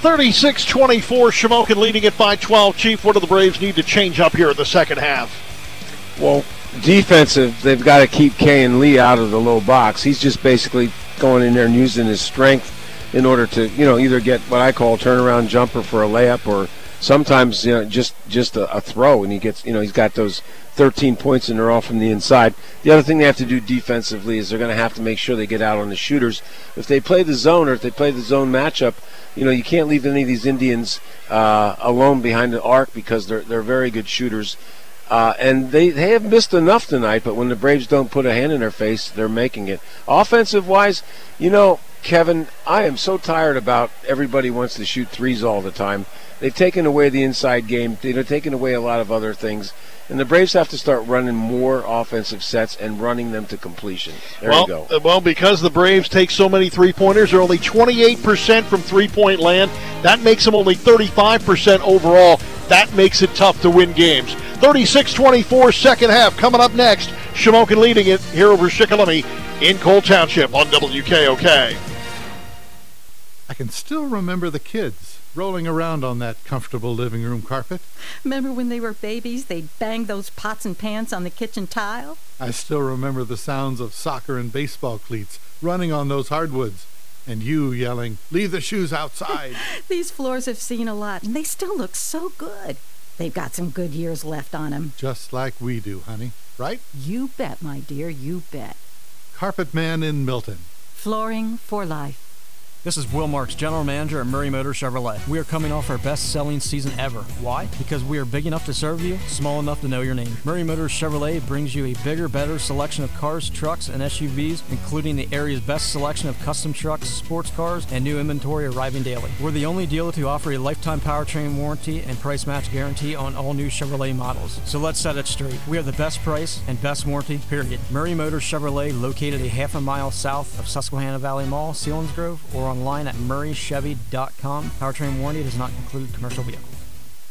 36 24, Shamokin leading it by 12. Chief, what do the Braves need to change up here in the second half? Well, defensive, they've got to keep Kayan Lee out of the low box. He's just basically going in there and using his strength in order to, you know, either get what I call a turnaround jumper for a layup or sometimes you know just just a, a throw and he gets you know he's got those 13 points and they're all from the inside. The other thing they have to do defensively is they're going to have to make sure they get out on the shooters. If they play the zone or if they play the zone matchup, you know you can't leave any of these Indians uh, alone behind the arc because they're they're very good shooters. Uh, and they, they have missed enough tonight, but when the Braves don't put a hand in their face, they're making it. Offensive wise, you know, Kevin, I am so tired about everybody wants to shoot threes all the time. They've taken away the inside game. They've taken away a lot of other things. And the Braves have to start running more offensive sets and running them to completion. There well, you go. uh, Well, because the Braves take so many three pointers, they're only 28% from three point land. That makes them only 35% overall. That makes it tough to win games. 36 24, second half. Coming up next, Shamokin leading it here over Shikellamy in Coal Township on WKOK. I can still remember the kids rolling around on that comfortable living room carpet. Remember when they were babies, they'd bang those pots and pans on the kitchen tile? I still remember the sounds of soccer and baseball cleats running on those hardwoods, and you yelling, Leave the shoes outside. These floors have seen a lot, and they still look so good. They've got some good years left on 'em. Just like we do, honey. Right? You bet, my dear, you bet. Carpet Man in Milton. Flooring for life. This is Will Marks, General Manager at Murray Motor Chevrolet. We are coming off our best selling season ever. Why? Because we are big enough to serve you, small enough to know your name. Murray Motors Chevrolet brings you a bigger, better selection of cars, trucks, and SUVs, including the area's best selection of custom trucks, sports cars, and new inventory arriving daily. We're the only dealer to offer a lifetime powertrain warranty and price match guarantee on all new Chevrolet models. So let's set it straight. We have the best price and best warranty, period. Murray Motors Chevrolet, located a half a mile south of Susquehanna Valley Mall, Selinsgrove, or online at murraychevy.com. Powertrain warranty does not include commercial vehicles.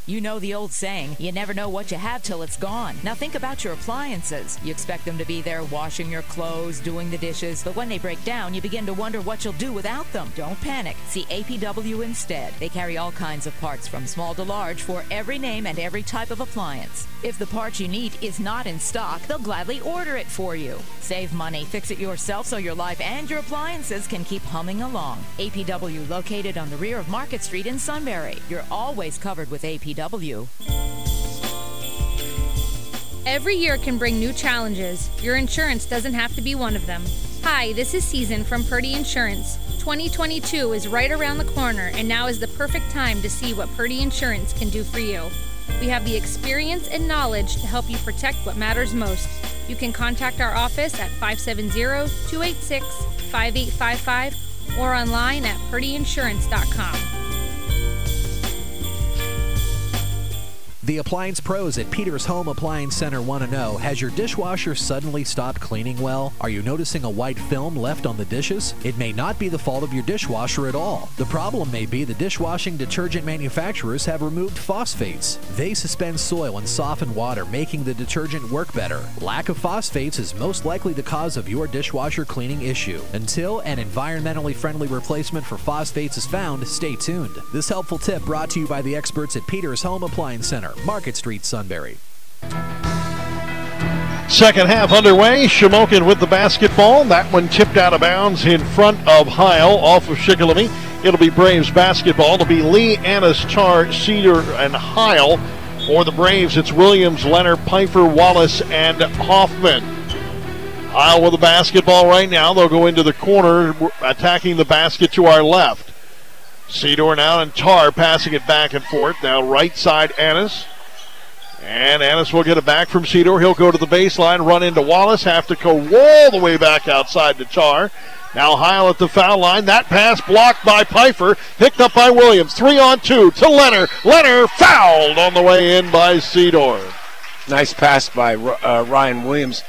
You know the old saying, you never know what you have till it's gone. Now think about your appliances. You expect them to be there washing your clothes, doing the dishes, but when they break down, you begin to wonder what you'll do without them. Don't panic. See APW instead. They carry all kinds of parts from small to large for every name and every type of appliance. If the part you need is not in stock, they'll gladly order it for you. Save money, fix it yourself so your life and your appliances can keep humming along. APW located on the rear of Market Street in Sunbury. You're always covered with APW. Every year can bring new challenges. Your insurance doesn't have to be one of them. Hi, this is Season from Purdy Insurance. 2022 is right around the corner, and now is the perfect time to see what Purdy Insurance can do for you. We have the experience and knowledge to help you protect what matters most. You can contact our office at 570 286 5855 or online at purdyinsurance.com. The appliance pros at Peters Home Appliance Center want to know Has your dishwasher suddenly stopped cleaning well? Are you noticing a white film left on the dishes? It may not be the fault of your dishwasher at all. The problem may be the dishwashing detergent manufacturers have removed phosphates. They suspend soil and soften water, making the detergent work better. Lack of phosphates is most likely the cause of your dishwasher cleaning issue. Until an environmentally friendly replacement for phosphates is found, stay tuned. This helpful tip brought to you by the experts at Peters Home Appliance Center. Market Street, Sunbury. Second half underway. Shamokin with the basketball. That one tipped out of bounds in front of Heil off of Shikellamy. It'll be Braves basketball. It'll be Lee, Annis, Tar, Cedar, and Heil. For the Braves, it's Williams, Leonard, Pfeiffer, Wallace, and Hoffman. Heil with the basketball right now. They'll go into the corner, attacking the basket to our left. Cedar now and Tar passing it back and forth. Now right side Annis. And Annis will get it back from Cedar. He'll go to the baseline, run into Wallace, have to go all the way back outside to Tar. Now Heil at the foul line. That pass blocked by Pfeiffer, picked up by Williams. Three on two to Leonard. Leonard fouled on the way in by Cedar. Nice pass by uh, Ryan Williams.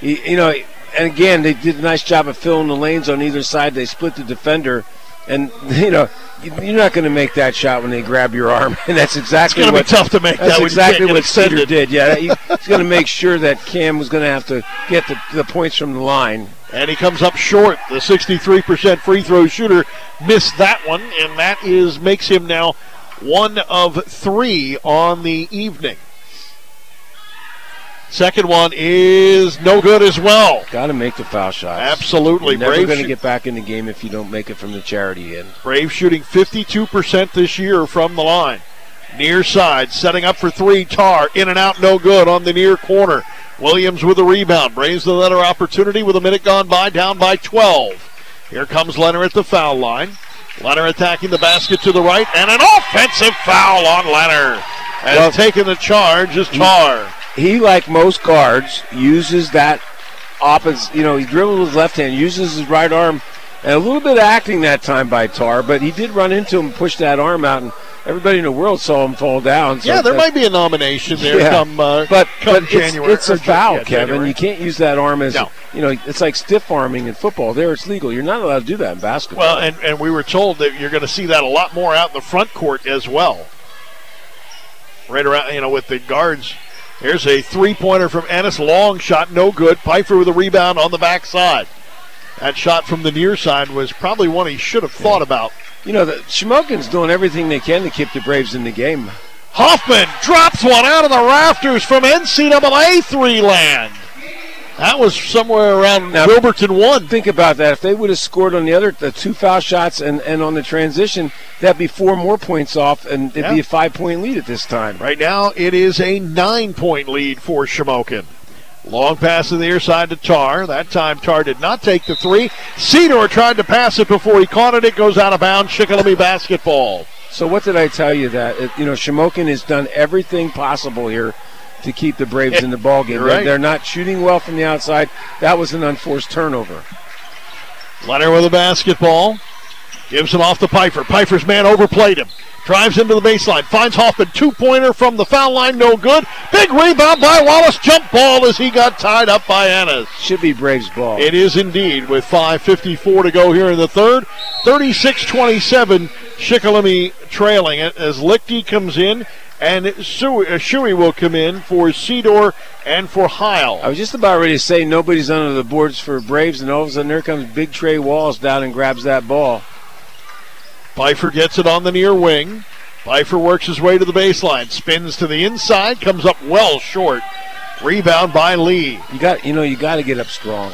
He, you know, and again, they did a nice job of filling the lanes on either side. They split the defender. And you know you're not going to make that shot when they grab your arm, and that's exactly it's what. Be tough to make that's that exactly what Cedar did. Yeah, he, he's going to make sure that Cam was going to have to get the, the points from the line. And he comes up short. The 63% free throw shooter missed that one, and that is makes him now one of three on the evening. Second one is no good as well. Got to make the foul shots. Absolutely. You're never going to get back in the game if you don't make it from the charity end. Braves shooting 52% this year from the line. Near side, setting up for three. Tar in and out, no good on the near corner. Williams with a rebound. Braves the letter opportunity with a minute gone by, down by 12. Here comes Leonard at the foul line. Leonard attacking the basket to the right, and an offensive foul on Leonard. Has Well- taken the charge is Tar. He, like most guards, uses that opposite. You know, he dribbles with his left hand, uses his right arm, and a little bit of acting that time by Tar. But he did run into him, push that arm out, and everybody in the world saw him fall down. So yeah, there that- might be a nomination there Yeah. come, uh, but, come but January. It's, or a foul, yeah, Kevin. January. You can't use that arm as No. you know. It's like stiff arming in football. There, it's legal. You're not allowed to do that in basketball. Well, and, and we were told that you're going to see that a lot more out in the front court as well. Right around, you know, with the guards. Here's a three pointer from Ennis. Long shot, no good. Pfeiffer with a rebound on the backside. That shot from the near side was probably one he should have thought about. you know, the Shamokin's doing everything they can to keep the Braves in the game. Hoffman drops one out of the rafters from NCAA three land. That was somewhere around Wilburton one. Think about that. If they would have scored on the other the two foul shots and, and on the transition, that'd be four more points off, and it'd be a five point lead at this time. Right now, it is a nine point lead for Shamokin. Long pass to the near side to Tar. That time, Tar did not take the three. Cedar tried to pass it before he caught it. It goes out of bounds. Shikellamy basketball. So what did I tell you that it, you know Shamokin has done everything possible here to keep the Braves in the ball game. They're, right. they're not shooting well from the outside. That was an unforced turnover. Leonard with a basketball. Gives him off to Pfeiffer. Pfeiffer's man overplayed him. Drives into the baseline. Finds Hoffman. Two pointer from the foul line. No good. Big rebound by Wallace. Jump ball as he got tied up by Ennis. Should be Braves ball. It is indeed with 5.54 to go here in the third. 36 27. Shikellamy trailing it as Lichty comes in and uh, will come in for Cedar and for Heil. I was just about ready to say nobody's under the boards for Braves, and all of a sudden there comes Big Trey Wallace down and grabs that ball. Pfeiffer gets it on the near wing. Pfeiffer works his way to the baseline, spins to the inside, comes up well short. Rebound by Lee. You got, you know, you got to get up strong.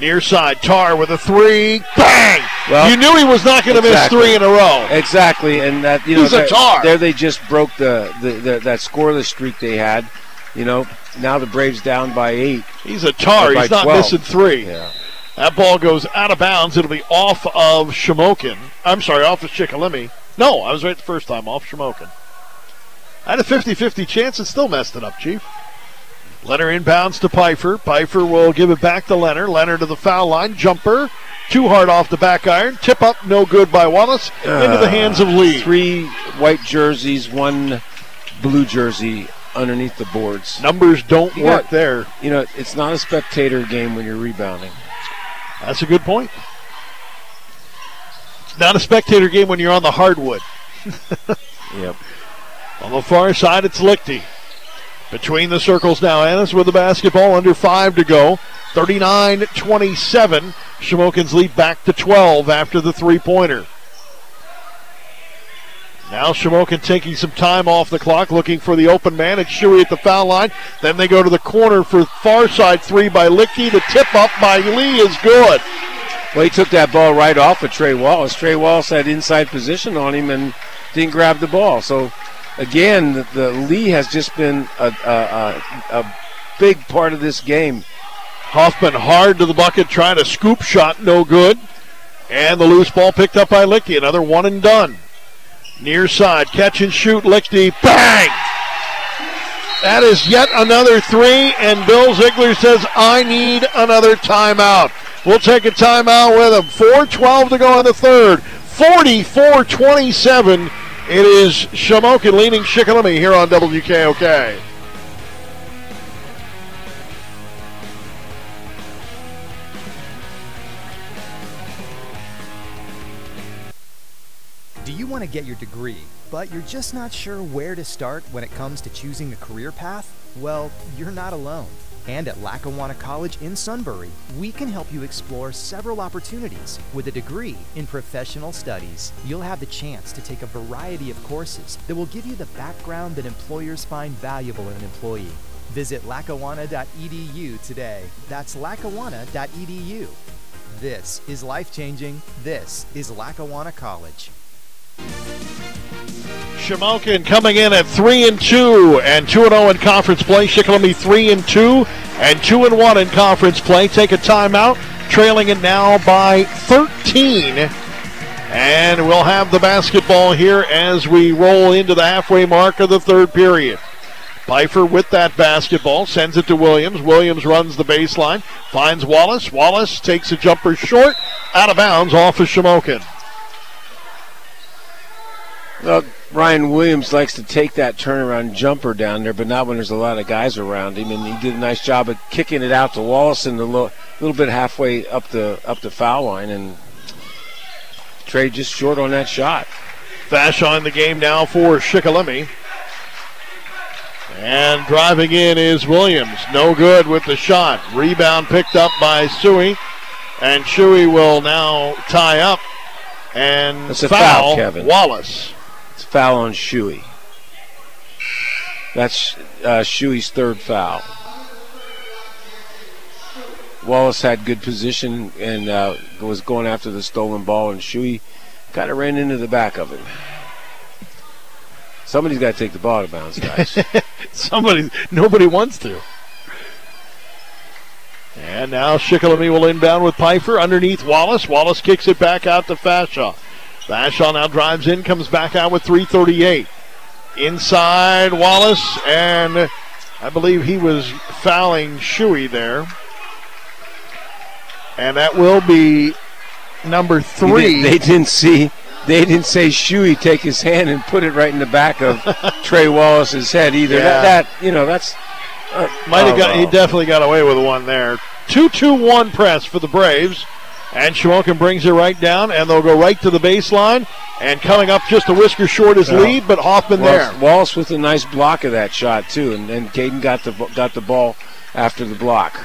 Near side, Tar with a three. Bang! Well, you knew he was not going to exactly. miss three in a row. Exactly, and that you know He's a there- tar. there they just broke the, the, the that scoreless streak they had. You know, now the Braves down by eight. He's a tar. He's not 12. missing three. Yeah. That ball goes out of bounds. It'll be off of Shamokin. I'm sorry, off of Shikellamy. No, I was right the first time, off Shamokin. I had a 50 50 chance and still messed it up, Chief. Leonard inbounds to Pfeiffer. Pfeiffer will give it back to Leonard. Leonard to the foul line. Jumper. Too hard off the back iron. Tip up, no good by Wallace. into the uh, hands of Lee. Three white jerseys, one blue jersey underneath the boards. Numbers don't You work got- there. You know, it's not a spectator game when you're rebounding. That's a good point. It's not a spectator game when you're on the hardwood. Yep. On the far side, it's Lichty. Between the circles now, Ennis with the basketball, under five to go. 39 27. Shamokin's lead back to 12 after the three pointer. Now Shamokin taking some time off the clock, looking for the open man. It's Shuey at the foul line. Then they go to the corner for far side three by Lichty. The tip up by Lee is good. Well, he took that ball right off of Trey Wallace. Trey Wallace had inside position on him and didn't grab the ball. So, again, the, Lee has just been a, a, a, a big part of this game. Hoffman hard to the bucket, trying to scoop shot, no good. And the loose ball picked up by Lichty. Another one and done. Near side, catch and shoot, Lichty, bang! That is yet another three, and Bill Ziegler says, I need another timeout. We'll take a timeout with him. 4.12 to go in the third. 44 27. It is Shamokin leading Shikellamy here on WKOK. Do you want to get your degree, but you're just not sure where to start when it comes to choosing a career path? Well, you're not alone. And at Lackawanna College in Sunbury, we can help you explore several opportunities. With a degree in professional studies, you'll have the chance to take a variety of courses that will give you the background that employers find valuable in an employee. Visit lackawanna.edu today. That's lackawanna.edu. This is life changing. This is Lackawanna College. Shamokin coming in at three and two and two and zero in conference play. Shikellamy three and two and two and one in conference play. Take a timeout, trailing it now by 13. And we'll have the basketball here as we roll into the halfway mark of the third period. Pfeiffer with that basketball sends it to Williams. Williams runs the baseline, finds Wallace. Wallace takes a jumper short, out of bounds off of Shamokin. Well, Ryan Williams likes to take that turnaround jumper down there, but not when there's a lot of guys around him. And he did a nice job of kicking it out to Wallace in a little, little bit halfway up the up the foul line, and Trey just short on that shot. Fash on the game now for Shikellamy. And driving in is Williams. No good with the shot. Rebound picked up by Shuey. And Shuey will now tie up and That's a foul, foul, Kevin. Wallace. Foul on Shuey. That's uh, Shuey's third foul. Wallace had good position and uh, was going after the stolen ball, and Shuey kind of ran into the back of him. Somebody's got to take the ball out of bounds, guys. Somebody, nobody wants to. And now Shikellamy will inbound with Pfeiffer underneath Wallace. Wallace kicks it back out to Fashaw. Fashaw now drives in, comes back out with 338. Inside Wallace, and I believe he was fouling Shuey there. And that will be number three. didn't- they didn't see. They didn't say Shuey take his hand and put it right in the back of Trey Wallace's head either. Yeah. That, that you know that's uh, Might have oh, got. He definitely got away with one there. Two-two-one press for the Braves, and Shamokin brings it right down, and they'll go right to the baseline. And coming up just a whisker short is Yeah. lead, but Hoffman Wallace, there. Wallace with a nice block of that shot too, and then Caden got the got the ball after the block.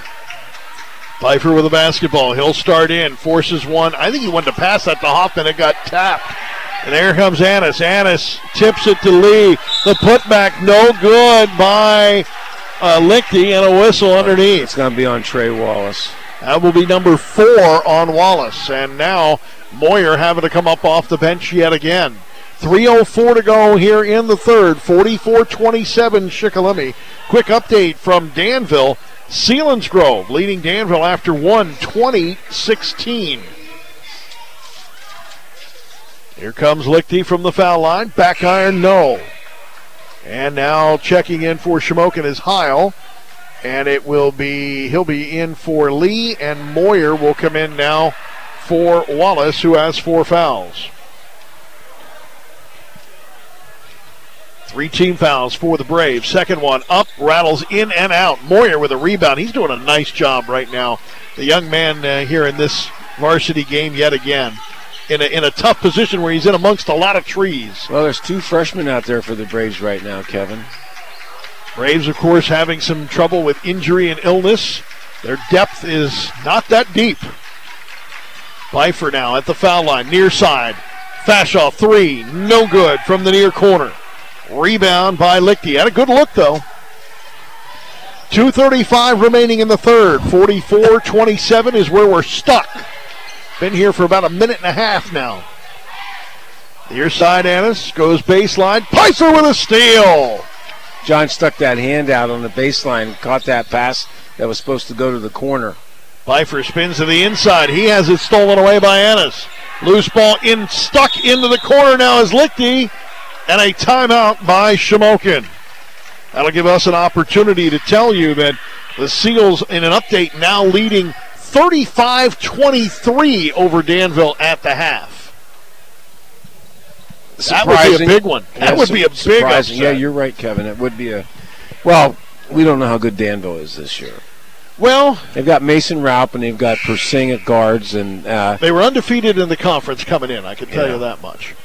Pfeiffer with a basketball. He'll start in, forces one. I think he wanted to pass that to Hoffman. It got tapped. And there comes Annis. Annis tips it to Lee. The putback, no good by uh, Lichty, and a whistle underneath. It's going to be on Trey Wallace. That will be number four on Wallace. And now Moyer having to come up off the bench yet again. 3.04 to go here in the third. 44 27 Shikellamy. Quick update from Danville. Selinsgrove leading Danville after one, 20 16. Here comes Lichty from the foul line. Back iron, no. And now checking in for Shamokin is Heil. And it will be, he'll be in for Lee, and Moyer will come in now for Wallace, who has four fouls. Three team fouls for the Braves. Second one up, rattles in and out. Moyer with a rebound. He's doing a nice job right now. The young man uh, here in this varsity game yet again. In a, in a tough position where he's in amongst a lot of trees. Well, there's two freshmen out there for the Braves right now, Kevin. Braves, of course, having some trouble with injury and illness. Their depth is not that deep. Pfeiffer now at the foul line, near side. Fashaw three, no good from the near corner. Rebound by Lichty. Had a good look though. 2.35 remaining in the third. 44 27 is where we're stuck. Been here for about a minute and a half now. Near side, Annis goes baseline. Pfeiffer with a steal. John stuck that hand out on the baseline, caught that pass that was supposed to go to the corner. Pfeiffer spins to the inside. He has it stolen away by Annis. Loose ball in, stuck into the corner now is Lichty, and a timeout by Shamokin. That'll give us an opportunity to tell you that the Seals, in an update, now leading 35 23 over Danville at the half. That would be a big one. That Yeah, would be a big surprising. upset. Yeah, you're right, Kevin. It would be a. Well, we don't know how good Danville is this year. Well, they've got Mason Raup and they've got Persing at guards, and uh, They were undefeated in the conference coming in, I can tell Yeah. you that much.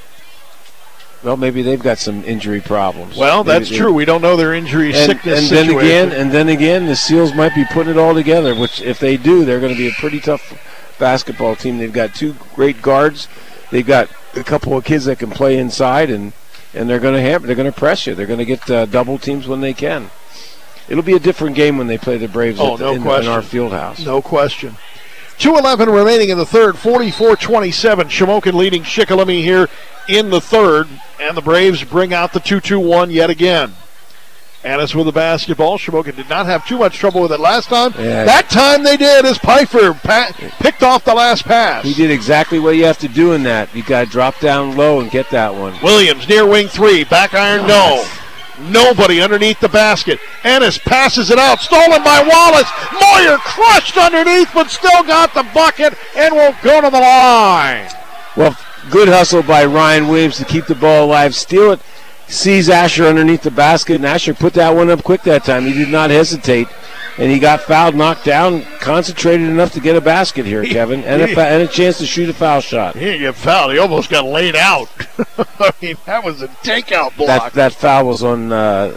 well, maybe they've got some injury problems. Well, Maybe that's true. We don't know their injury and, sickness and then situation. again, and then again, the Seals might be putting it all together. Which, if they do, they're going to be a pretty tough basketball team. They've got two great guards. They've got a couple of kids that can play inside, and and they're going to have they're going to press you. They're going to get uh, double teams when they can. It'll be a different game when they play the Braves Oh, the, no in, in our field house. No question. 2.11 remaining in the third, 44 27. Shamokin leading Shikellamy here in the third, and the Braves bring out the 2 2 1 yet again. Annis with the basketball. Shamokin did not have too much trouble with it last time. Yeah. That time they did as Pfeiffer pa- picked off the last pass. He did exactly what you have to do in that. You got to drop down low and get that one. Williams near wing three. Back iron, no. Nobody underneath the basket. Annis passes it out. Stolen by Wallace. Moyer crushed underneath, but still got the bucket and will go to the line. Well, good hustle by Ryan Williams to keep the ball alive, steal it, sees Asher underneath the basket, and Asher put that one up quick that time. He did not hesitate, and he got fouled, knocked down, concentrated enough to get a basket here, Kevin, and a, and a chance to shoot a foul shot. He didn't get fouled. He almost got laid out. I mean, that was a takeout block. That that foul was on. Uh,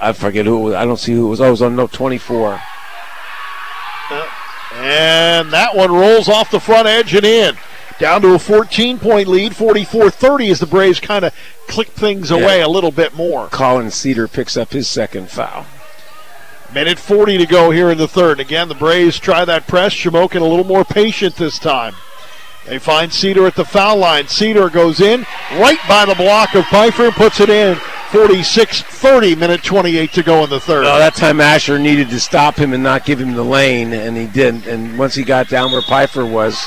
I forget who it was. I don't see who it was. Oh, it was on no 24. And that one rolls off the front edge and in. Down to a 14 point lead, 44 30 as the Braves kind of click things away a little bit more. Colin Cedar picks up his second foul. Minute 40 to go here in the third. Again, the Braves try that press. Shamokin a little more patient this time. They find Cedar at the foul line. Cedar goes in right by the block of Pfeiffer and puts it in. 46 30, minute 28 to go in the third. That time Asher needed to stop him and not give him the lane, and he didn't. And once he got down where Pfeiffer was,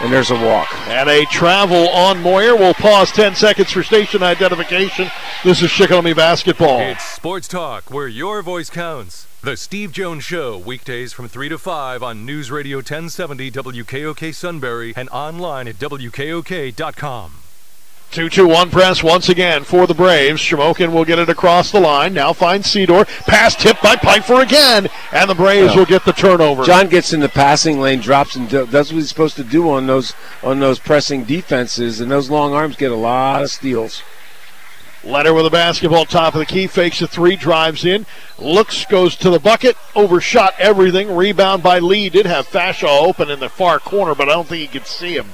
and there's a walk. And a travel on Moyer. We'll pause 10 seconds for station identification. This is Shikellamy basketball. It's Sports Talk, where your voice counts. The Steve Jones Show, weekdays from 3 to 5 on News Radio 1070 WKOK Sunbury and online at WKOK.com. 2 2 1 press once again for the Braves. Shamokin will get it across the line. Now finds Cedar. Pass tipped by Pfeiffer again. And the Braves Yeah. will get the turnover. John gets in the passing lane, drops and does what he's supposed to do on those on those pressing defenses, and those long arms get a lot of steals. Letter with a basketball, top of the key, fakes a three, drives in, looks, goes to the bucket, overshot everything. Rebound by Lee. Did have Fashaw open in the far corner, but I don't think he could see him.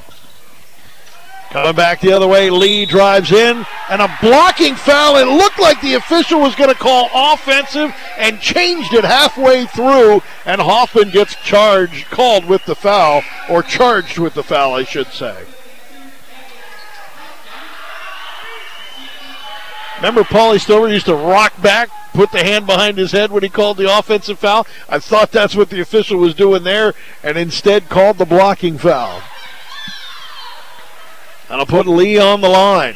Coming back the other way, Lee drives in, and a blocking foul. It looked like the official was going to call offensive and changed it halfway through, and Hoffman gets charged, called with the foul, or charged with the foul, I should say. Remember, Paulie Stover used to rock back, put the hand behind his head when he called the offensive foul? I thought that's what the official was doing there, and instead called the blocking foul. And I'll put Lee on the line.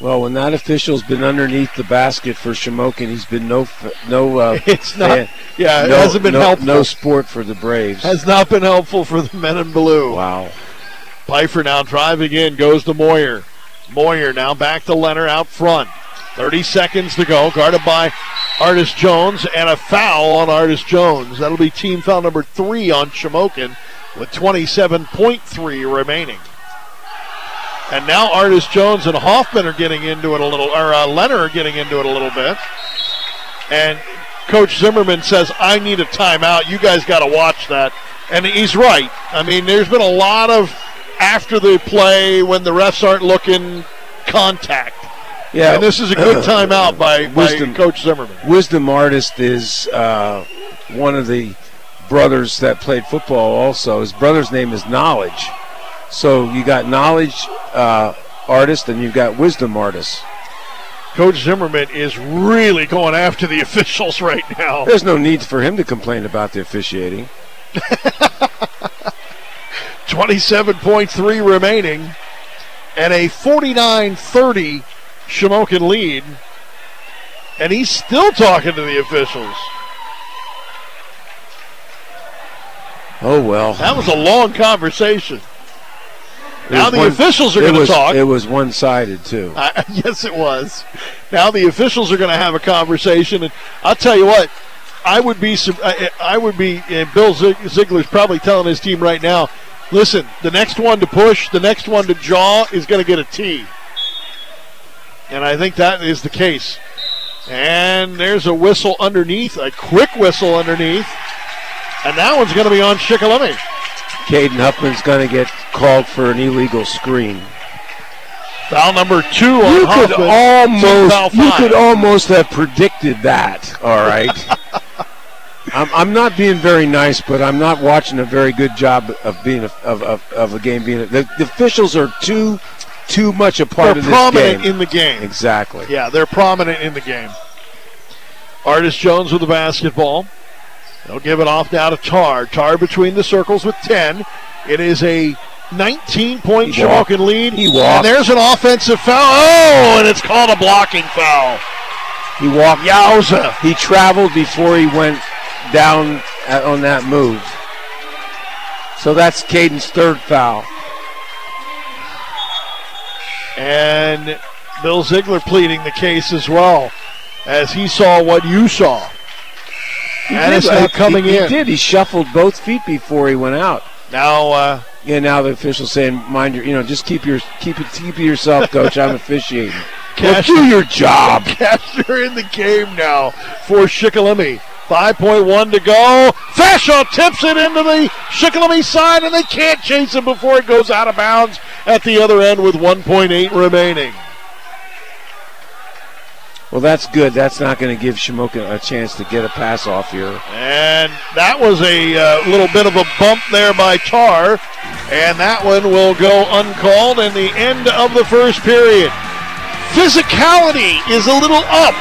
Well, when that official's been underneath the basket for Shamokin, he's been no no. Uh, It's not- fan- yeah, it no- hasn't been no- helpful. No sport for the Braves. Has not been helpful for the men in blue. Wow. Pfeiffer now driving in, goes to Moyer. Moyer now back to Leonard out front. 30 seconds to go, guarded by Artis Jones, and a foul on Artis Jones. That'll be team foul number three on Shamokin with 27.3 remaining. And now Artis Jones and Hoffman are getting into it a little, or uh, Leonard are getting into it a little bit. And Coach Zimmerman says, I need a timeout. You guys got to watch that. And he's right. I mean, there's been a lot of after the play when the refs aren't looking contact. Yeah. And this is a good timeout by, by Coach Zimmerman. Wisdom Artist is uh, one of the brothers that played football also. His brother's name is Knowledge. So you got Knowledge uh, Artist and you've got Wisdom artists. Coach Zimmerman is really going after the officials right now. There's no need for him to complain about the officiating. 27.3 remaining, and a 49 30 Shamokin lead. And he's still talking to the officials. Oh, well. That was a long conversation. Now the one- officials are going to talk. It was one sided, too. I, yes, it was. Now the officials are going to have a conversation, and I'll tell you what, I would be, I, would be. And Bill Zig- Ziegler's probably telling his team right now, listen, the next one to push, the next one to jaw is going to get a T, and I think that is the case. And there's a whistle underneath, a quick whistle underneath, and that one's going to be on Shikellamy. Caden Huffman's going to get called for an illegal screen. Foul number two on You could Hoffman. Team almost, foul you could almost have predicted that. All right. I'm, I'm not being very nice, but I'm not watching a very good job of being a, of, of, of a game being. The, the officials are too too much a part They're of this prominent game. in the game. Exactly. Yeah, they're prominent in the game. Artis Jones with the basketball. They'll give it off now to Tar. Tar between the circles with 10. It is a 19 point. Shamokin lead. He walked. And there's an offensive foul. Oh, and it's called a blocking foul. He walked. Yowza. He traveled before he went down at, on that move. So that's Caden's third foul. And Bill Ziegler pleading the case as well, as he saw what you saw. He And did, it's now uh, coming he, in. He did. He shuffled both feet before he went out. Now, uh, yeah. Now the official's saying, "Mind your, you know, just keep your keep it keep it yourself, coach. I'm officiating. Well, Cash- do your job." Castner in the game now for Shikellamy. 5.1 to go. Fashaw tips it into the Shikellamy side, and they can't chase him before it goes out of bounds at the other end with 1.8 remaining. Well, that's good. That's not going to give Shamokin a chance to get a pass off here. And that was a uh, little bit of a bump there by Tar. And that one will go uncalled in the end of the first period. Physicality is a little up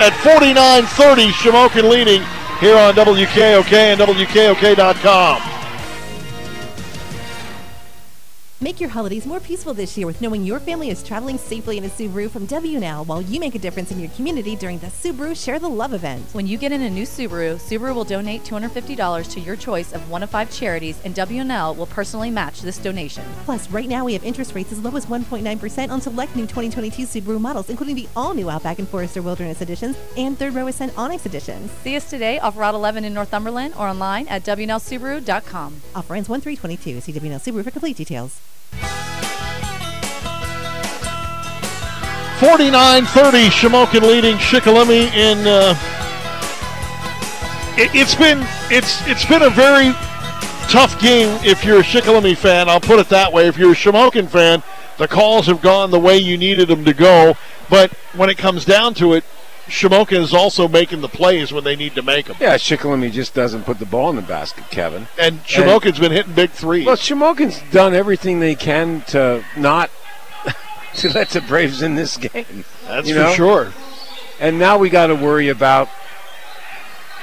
at 49-30. Shamokin leading here on WKOK and WKOK.com. Make your holidays more peaceful this year with knowing your family is traveling safely in a Subaru from WNL while you make a difference in your community during the Subaru Share the Love event. When you get in a new Subaru, Subaru will donate $250 to your choice of one of five charities, and WNL will personally match this donation. Plus, right now we have interest rates as low as 1.9% on select new 2022 Subaru models, including the all-new Outback and Forester Wilderness editions and third row Ascent Onyx editions. See us today off Route 11 in Northumberland or online at WNLSubaru.com. Offer ends 1322. See WNL Subaru for complete details. 49-30, Shamokin leading Shikellamy in. Uh, it, has been it's it's been a very tough game if you're a Shikellamy fan. I'll put it that way. If you're a Shamokin fan, the calls have gone the way you needed them to go. But when it comes down to it, Shamokin is also making the plays when they need to make them. Yeah, Shikellamy just doesn't put the ball in the basket, Kevin. And Shamokin's been hitting big threes. Well, Shamokin's done everything they can to not to let the Braves in this game. That's you for know? sure. And now we got to worry about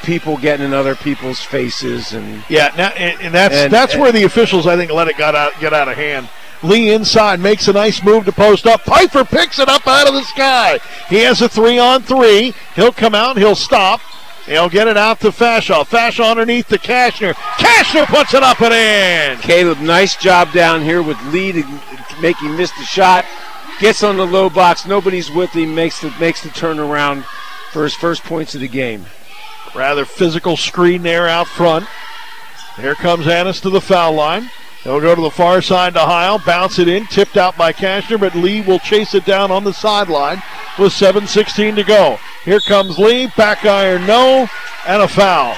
people getting in other people's faces and Yeah, now, and, and that's And- that's and- where the officials I think let it got out get out of hand. Lee inside makes a nice move to post up. Pfeiffer picks it up out of the sky. He has a three on three. He'll come out. He'll stop. He'll get it out to Fashaw. Fashaw underneath to Cashner. Cashner puts it up and in. Caleb, nice job down here with Lee to make him miss the shot. Gets on the low box. Nobody's with him. Makes the makes the turnaround for his first points of the game. Rather physical screen there out front. Here comes Annis to the foul line. He'll go to the far side to Heil, bounce it in, tipped out by Cashner, but Lee will chase it down on the sideline with 7.16 to go. Here comes Lee, back iron no, and a foul.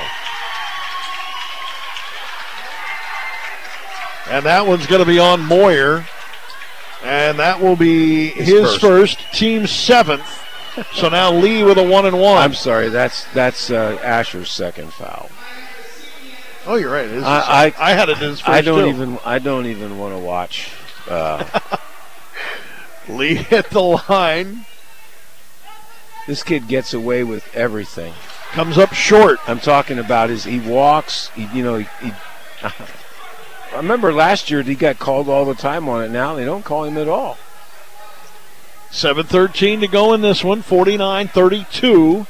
And that one's going to be on Moyer, and that will be his, His first. first. team seventh. so now Lee with a one and one. I'm sorry, that's that's uh, Asher's second foul. Oh, you're right. His I. I had it as first I don't too. even I don't even want to watch. Uh, Lee hit the line. this kid gets away with everything. Comes up short. I'm talking about is he walks. He, you know, he, he I remember last year he got called all the time on it. Now they don't call him at all. 7.13 to go in this one, 49 32.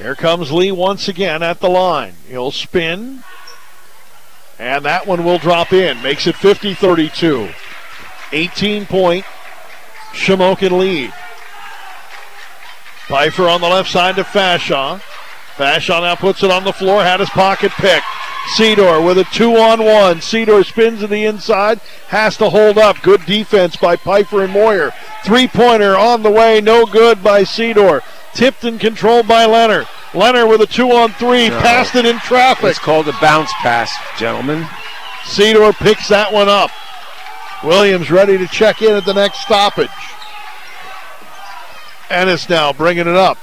Here comes Lee once again at the line. He'll spin, and that one will drop in. Makes it 50 32. 18 point Shamokin lead. Pfeiffer on the left side to Fashaw. Fashaw now puts it on the floor, had his pocket picked. Cedar with a two on one. Cedar spins to the inside, has to hold up. Good defense by Pfeiffer and Moyer. Three pointer on the way, no good by Cedar. Tipped and controlled by Leonard. Leonard with a two on three, No. passed it in traffic. It's called a bounce pass, gentlemen. Cedar picks that one up. Williams ready to check in at the next stoppage. Ennis now bringing it up.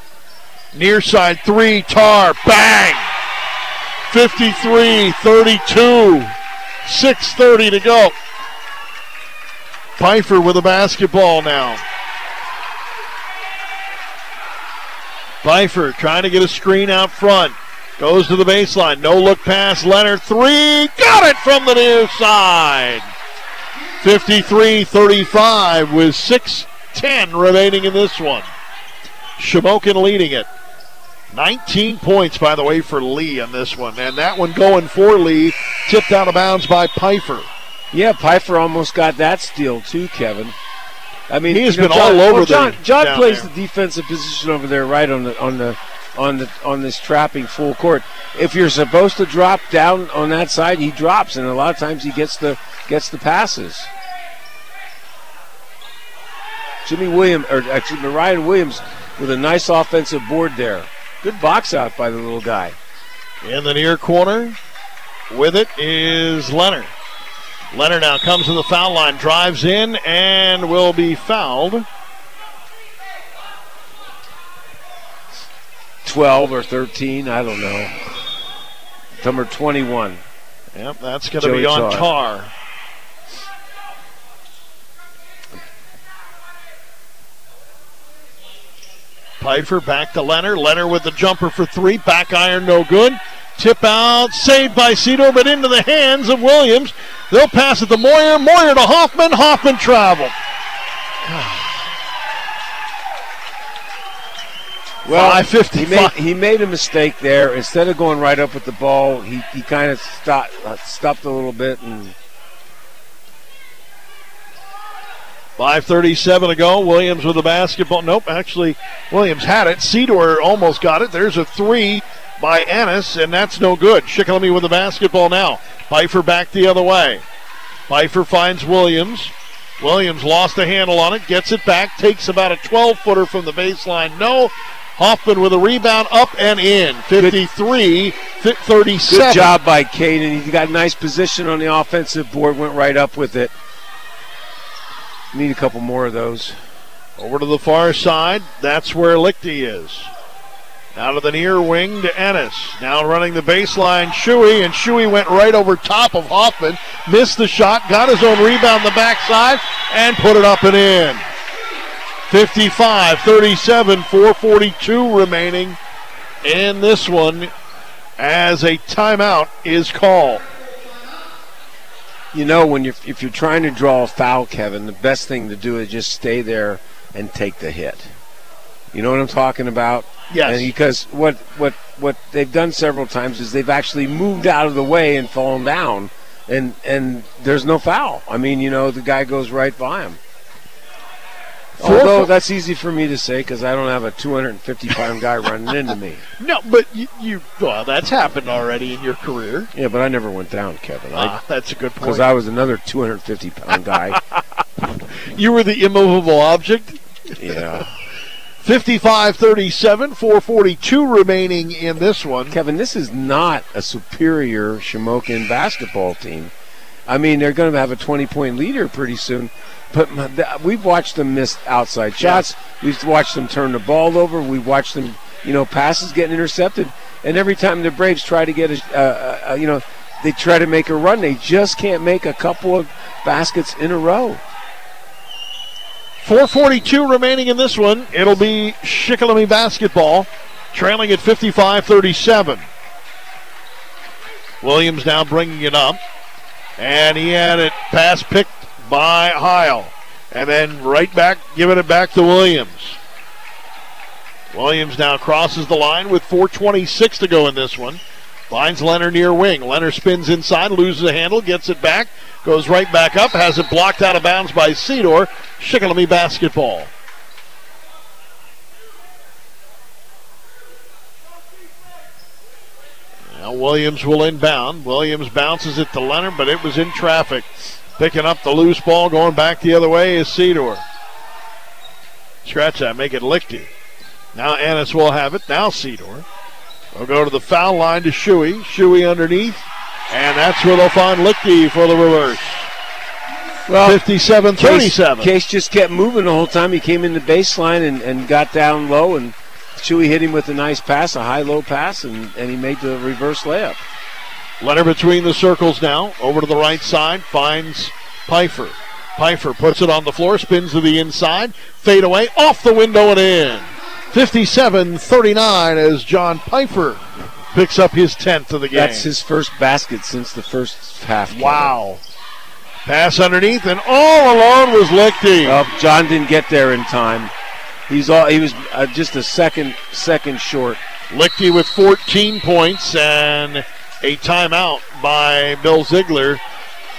Near side three, Tar, bang! 53 32. 6.30 to go. Pfeiffer with a basketball now. Pfeiffer trying to get a screen out front. Goes to the baseline. No look pass. Leonard three. Got it from the near side. 53 35 with 6.10 remaining in this one. Shamokin leading it. 19 points, by the way, for Lee in this one. And that one going for Lee, tipped out of bounds by Pfeiffer. Yeah, Pfeiffer almost got that steal too, Kevin. I mean, He has you know, been John, all over well, John, there John down plays there. the defensive position over there, right on the on the on the on this trapping full court. If you're supposed to drop down on that side, he drops, and a lot of times he gets the gets the passes. Jimmy Williams, or excuse me, Ryan Williams, with a nice offensive board there. Good box out by the little guy. In the near corner, with it is Leonard. Leonard now comes to the foul line, drives in, and will be fouled. 12 or 13, I don't know. Number 21. Yep, that's going to be on Tar. Tar. Pfeiffer back to Leonard. Leonard with the jumper for three. Back iron, no good. Tip out, saved by Cedar, but into the hands of Williams. They'll pass it to Moyer. Moyer to Hoffman. Hoffman travel. Well, 5:55. he made, he made a mistake there. Instead of going right up with the ball, he, he kind of stopped, uh, stopped a little bit and 5.37 to go. Williams with the basketball. Nope, actually, Williams had it. Cedar almost got it. There's a three by Ennis, and that's no good. Shikellamy with the basketball now. Pfeiffer back the other way. Pfeiffer finds Williams. Williams lost a handle on it, gets it back, takes about a 12 footer from the baseline. No. Hoffman with a rebound up and in. 53 fi- 37. good job by Caden. He got a nice position on the offensive board, went right up with it. Need a couple more of those. Over to the far side. That's where Lichty is. Out of the near wing to Ennis. Now running the baseline, Shuey, and Shuey went right over top of Hoffman. Missed the shot, got his own rebound the backside, and put it up and in. 55 37, 442 remaining in this one as a timeout is called. You know, when you're if you're trying to draw a foul, Kevin, the best thing to do is just stay there and take the hit. You know what I'm talking about? Yes. And because what what what they've done several times is they've actually moved out of the way and fallen down, and and there's no foul. I mean, you know, the guy goes right by him. Four- Although that's easy for me to say because I don't have a 250 pound guy running into me. No, but you, you well, that's happened already in your career. Yeah, but I never went down, Kevin. Ah, that's a good point. Because I was another 250 pound guy. You were the immovable object. yeah. 55 37, 442 remaining in this one. Kevin, this is not a superior Shamokin basketball team. I mean, they're going to have a 20 point leader pretty soon. But we've watched them miss outside shots. We've watched them turn the ball over. We've watched them, you know, passes getting intercepted. And every time the Braves try to get a, uh, uh, you know, they try to make a run, they just can't make a couple of baskets in a row. 442 remaining in this one. It'll be Shikellamy basketball, trailing at 55 37. Williams now bringing it up. And he had it pass picked by Heil. And then right back, giving it back to Williams. Williams now crosses the line with 4.26 to go in this one. Finds Leonard near wing. Leonard spins inside, loses the handle, gets it back, goes right back up, has it blocked out of bounds by Cedar. Shikellamy basketball. Now Williams will inbound. Williams bounces it to Leonard, but it was in traffic. Picking up the loose ball, going back the other way is Cedar. Scratch that, make it Lichty. Now Ennis will have it. Now Cedar. They'll go to the foul line to Shuey. Shuey underneath. And that's where they'll find Lichty for the reverse. Well, 57 Case, 37. Case just kept moving the whole time. He came in the baseline and, and got down low, and Shuey hit him with a nice pass, a high low pass, and, and he made the reverse layup. Leonard between the circles now. Over to the right side. Finds Pfeiffer. Pfeiffer puts it on the floor, spins to the inside, fade away, off the window and in. 57 39 as John Pfeiffer picks up his 10th of the game. That's his first basket since the first half. Kevin. Wow. Pass underneath, and all alone was Lichty. Oh, John didn't get there in time. He's all he was uh, just a second second short. Lichty with 14 points and a timeout by Bill Ziegler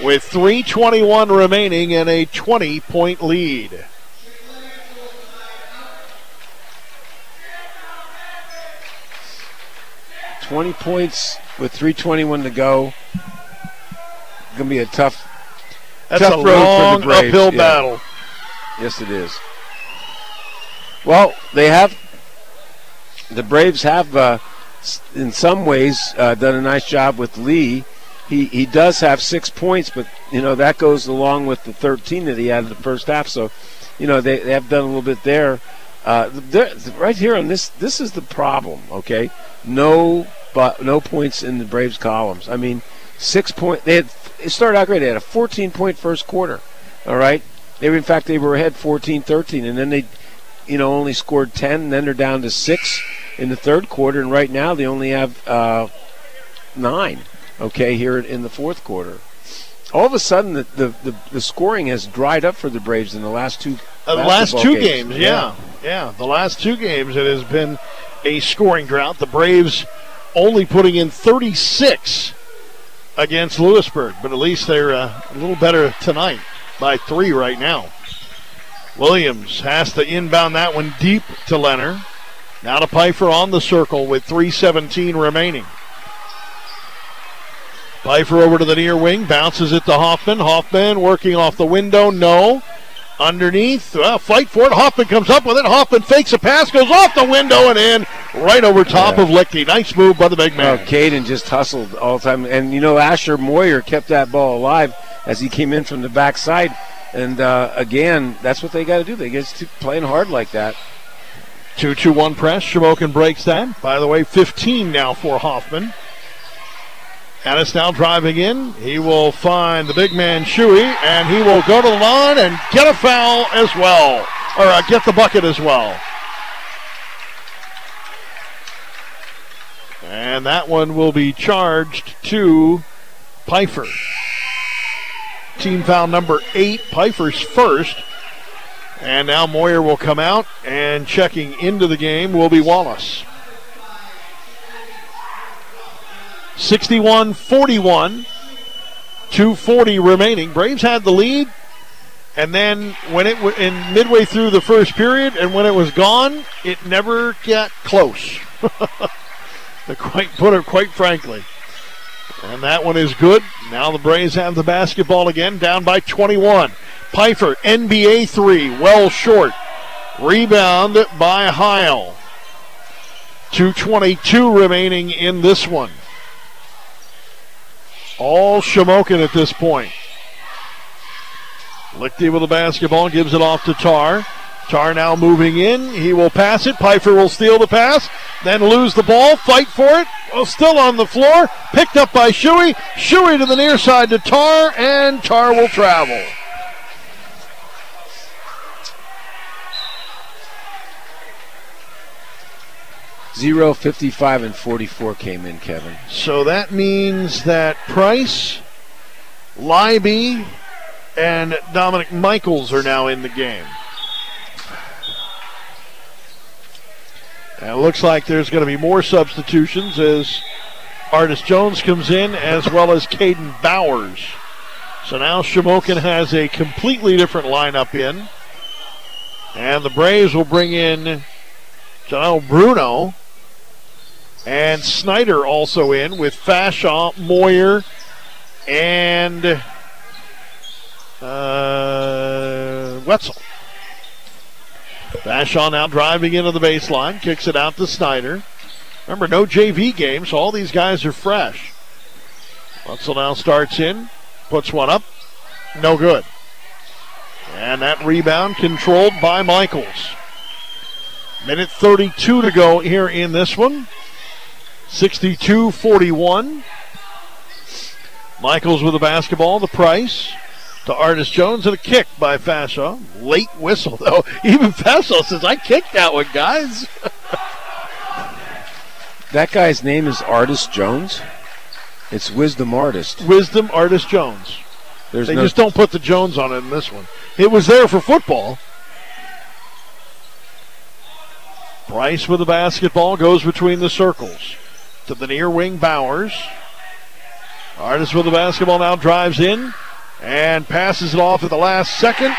with 3.21 remaining and a 20 point lead. Twenty points with three twenty-one to go. Gonna be a tough, That's tough a road long for the Braves. uphill Yeah. battle. Yes, it is. Well, they have the Braves have, uh, in some ways, uh, done a nice job with Lee. He he does have six points, but you know that goes along with the 13 that he had in the first half. So, you know they, they have done a little bit there. Uh, there- right here on this, this is the problem. Okay, no, but no points in the Braves columns. I mean, six point. They had it started out great. They had a 14 point first quarter. All right, they were in fact they were ahead 14-13, and then they, you know, only scored 10. And then they're down to six in the third quarter, and right now they only have uh, nine. Okay, here in the fourth quarter. All of a sudden, the, the, the, the scoring has dried up for the Braves in the last two. Uh, the last two games, yeah. yeah. The last two games, it has been a scoring drought. The Braves only putting in 36 against Lewisburg, but at least they're uh, a little better tonight by three right now. Williams has to inbound that one deep to Leonard. Now to Pfeiffer on the circle with 3.17 remaining. Pfeiffer over to the near wing, bounces it to Hoffman. Hoffman working off the window, no. Underneath, well, fight for it. Hoffman comes up with it. Hoffman fakes a pass, goes off the window and in, right over top Yeah. of Lichty. Nice move by the big man. Oh, Caden just hustled all the time, and you know Asher Moyer kept that ball alive as he came in from the backside. And uh, again, that's what they got to do. They get to playing hard like that. 2 2 1 press. Shamokin breaks that. By the way, 15 now for Hoffman. Addis now driving in. He will find the big man Shuey, and he will go to the line and get a foul as well, or uh, get the bucket as well. And that one will be charged to Pfeiffer. Team foul number eight, Pfeiffer's first. And now Moyer will come out, and checking into the game will be Wallace. 61 41, 240 remaining. Braves had the lead, and then when it w- in midway through the first period, and when it was gone, it never got close. to quite put it quite frankly. And that one is good. Now the Braves have the basketball again, down by 21. Pfeiffer, NBA three, well short. Rebound by Heil. 222 remaining in this one. All Shamokin at this point. Lichty with the basketball, gives it off to Tar. Tar now moving in. He will pass it. Pfeiffer will steal the pass, then lose the ball, fight for it. Oh, still on the floor. Picked up by Shuey. Shuey to the near side to Tar, and Tar will travel. Zero, 55, and 44 came in, Kevin. So that means that Price, Libby, and Dominic Michaels are now in the game. And it looks like there's going to be more substitutions as Artis Jones comes in, as well as Caden Bowers. So now Shamokin has a completely different lineup in. And the Braves will bring in Janelle Bruno. And Snyder also in with Fashaw, Moyer, and uh, Wetzel. Fashaw now driving into the baseline, kicks it out to Snyder. Remember, no JV game, so all these guys are fresh. Wetzel now starts in, puts one up, no good. And that rebound controlled by Michaels. Minute 32 to go here in this one. 62 41. Michaels with the basketball, the price. to Artis Jones and a kick by Fashaw. Late whistle, though. Even Fashaw says, I kicked that one, guys. That guy's name is Artis Jones. It's Wisdom Artis. Wisdom Artis Jones. There's they no- just don't put the Jones on it in this one. It was there for football. Bryce with the basketball goes between the circles. To the near wing, Bowers. Artis with the basketball now drives in and passes it off at the last second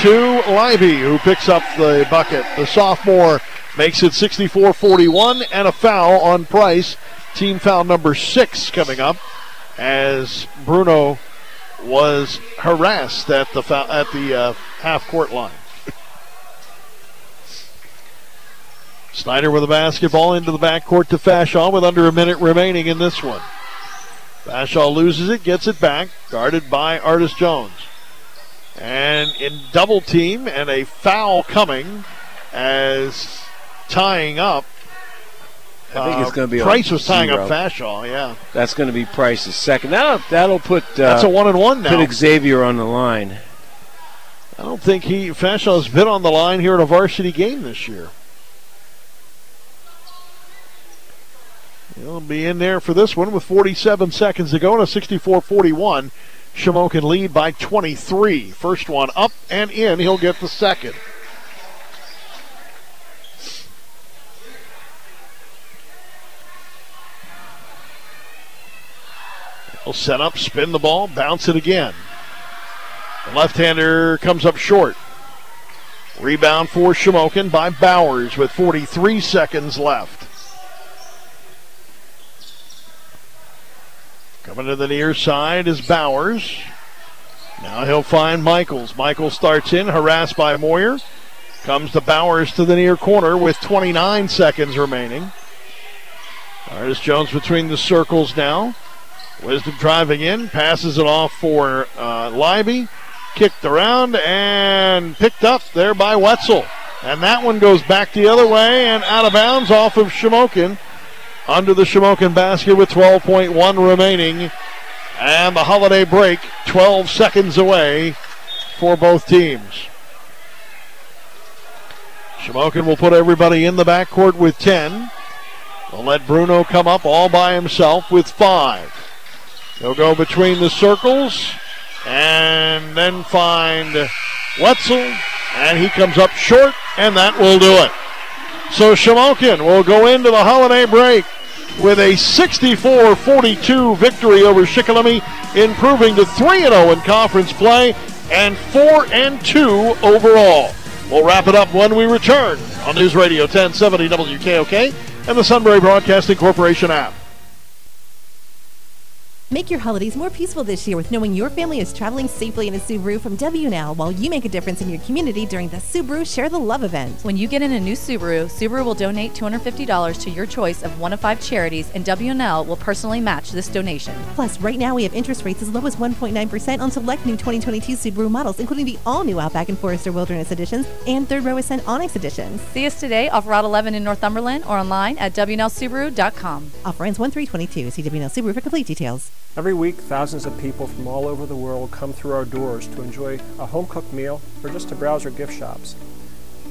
to Libby, who picks up the bucket. The sophomore makes it 64 41 and a foul on Price. Team foul number six coming up as Bruno was harassed at the foul, at the uh, half court line. Snyder with a basketball into the backcourt to Fashaw with under a minute remaining in this one. Fashaw loses it, gets it back, guarded by Artis Jones. And in double team and a foul coming as tying up. I think it's uh, going to be Price was tying up. Fashaw, yeah. That's going to be Price's second. That'll that'll put uh, That's a one and one now. Put Xavier on the line. I don't think he Fashaw's been on the line here in a varsity game this year. He'll be in there for this one with 47 seconds to go and a 64-41. Shamokin lead by 23. First one up and in. He'll get the second. He'll set up, spin the ball, bounce it again. The left-hander comes up short. Rebound for Shamokin by Bowers with 43 seconds left. Coming to the near side is Bowers. Now he'll find Michaels. Michaels starts in, harassed by Moyer. Comes to Bowers to the near corner with 29 seconds remaining. Artis Jones between the circles now. Wisdom driving in, passes it off for uh, Libby. Kicked around and picked up there by Wetzel. And that one goes back the other way and out of bounds off of Shamokin. Under the Shamokin basket with 12.1 remaining. And the holiday break 12 seconds away for both teams. Shamokin will put everybody in the backcourt with 10. They'll let Bruno come up all by himself with five. He'll go between the circles and then find Wetzel, and he comes up short, and that will do it. So Shamokin will go into the holiday break with a 64-42 victory over Shikellamy, improving to 3-0 in conference play and 4-2 overall. We'll wrap it up when we return on News Radio 1070 WKOK and the Sunbury Broadcasting Corporation app. Make your holidays more peaceful this year with knowing your family is traveling safely in a Subaru from WNL while you make a difference in your community during the Subaru Share the Love event. When you get in a new Subaru, Subaru will donate $250 to your choice of one of five charities, and WNL will personally match this donation. Plus, right now we have interest rates as low as 1.9% on select new 2022 Subaru models, including the all-new Outback and Forester Wilderness editions and third row Ascent Onyx editions. See us today off Route 11 in Northumberland or online at WNLSubaru.com. Offer ends 1322. See WNL Subaru for complete details. Every week, thousands of people from all over the world come through our doors to enjoy a home cooked meal or just to browse our gift shops.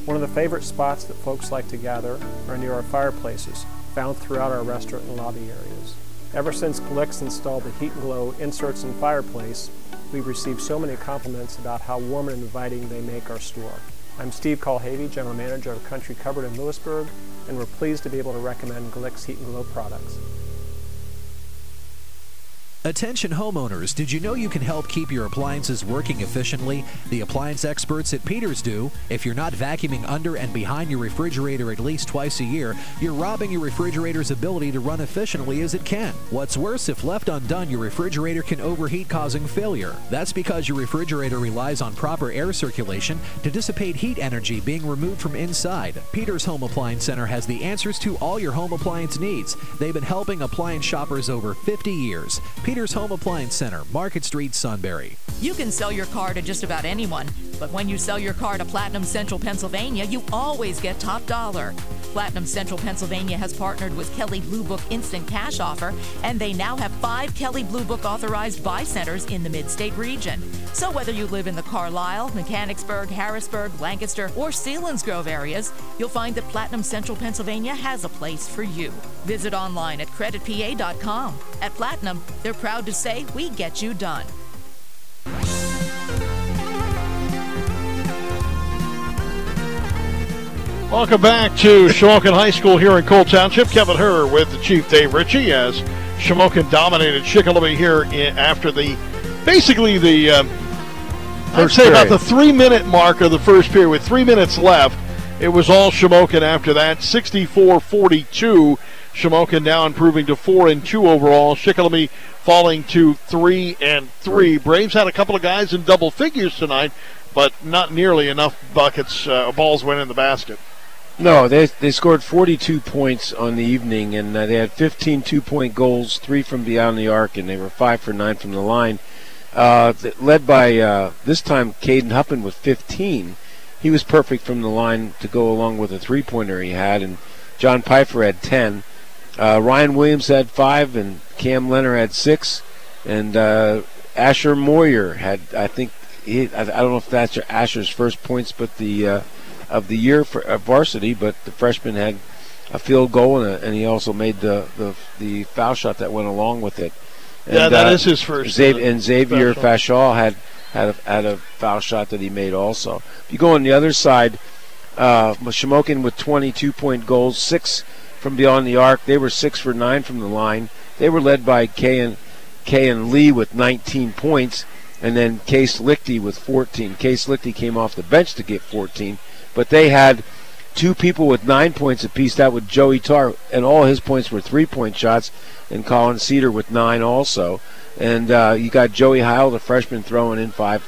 One of the favorite spots that folks like to gather are near our fireplaces, found throughout our restaurant and lobby areas. Ever since Glick's installed the Heat and Glow inserts in fireplace, we've received so many compliments about how warm and inviting they make our store. I'm Steve Colhavy, General Manager of Country Cupboard in Lewisburg, and we're pleased to be able to recommend Glick's Heat and Glow products. Attention homeowners, did you know you can help keep your appliances working efficiently? The appliance experts at Peters do. If you're not vacuuming under and behind your refrigerator at least twice a year, you're robbing your refrigerator's ability to run efficiently as it can. What's worse, if left undone, your refrigerator can overheat, causing failure. That's because your refrigerator relies on proper air circulation to dissipate heat energy being removed from inside. Peters Home Appliance Center has the answers to all your home appliance needs. They've been helping appliance shoppers over 50 years. Peters Home Appliance Center, Market Street, Sunbury. You can sell your car to just about anyone, but when you sell your car to Platinum Central Pennsylvania, you always get top dollar. Platinum Central Pennsylvania has partnered with Kelley Blue Book Instant Cash Offer, and they now have five Kelley Blue Book authorized buy centers in the mid state region. So whether you live in the Carlisle, Mechanicsburg, Harrisburg, Lancaster, or Selinsgrove areas, you'll find that Platinum Central Pennsylvania has a place for you. Visit online at creditpa.com. At Platinum, they're proud to say we get you done. Welcome back to Shamokin High School here in Coal Township. Kevin Herr with the Chief Dave Ritchie as Shamokin dominated Shikellamy here in, after the basically the uh, I'd say about the three minute mark of the first period with three minutes left. It was all Shamokin after that, 64-42. Shamokin now improving to four and two overall. Shikellamy falling to three and three. Braves had a couple of guys in double figures tonight, but not nearly enough buckets, uh, balls went in the basket. No, they they scored 42 points on the evening, and uh, they had 15 two-point goals, three from beyond the arc, and they were five for nine from the line. Uh, led by uh, this time Caden Hoffman with 15. He was perfect from the line to go along with a three-pointer he had, and John Pfeiffer had 10. Uh, Ryan Williams had five, and Cam Leonard had six, and uh, Asher Moyer had I think he, I, I don't know if that's Asher's first points, but the uh, of the year for uh, varsity, but the freshman had a field goal and, a, and he also made the, the the foul shot that went along with it. And, Yeah, that is his first, uh, and Xavier Fashaw had had a, had a foul shot that he made also. If you go on the other side, uh, Shamokin with 22 point goals, six from beyond the arc. They were six for nine from the line. They were led by Kayan Kay and Lee with 19 points, and then Case Lichty with 14. Case Lichty came off the bench to get 14, but they had two people with nine points apiece. That was Joey Tar, and all his points were three-point shots, and Colin Cedar with nine also. And uh, you got Joey Heil, the freshman, throwing in five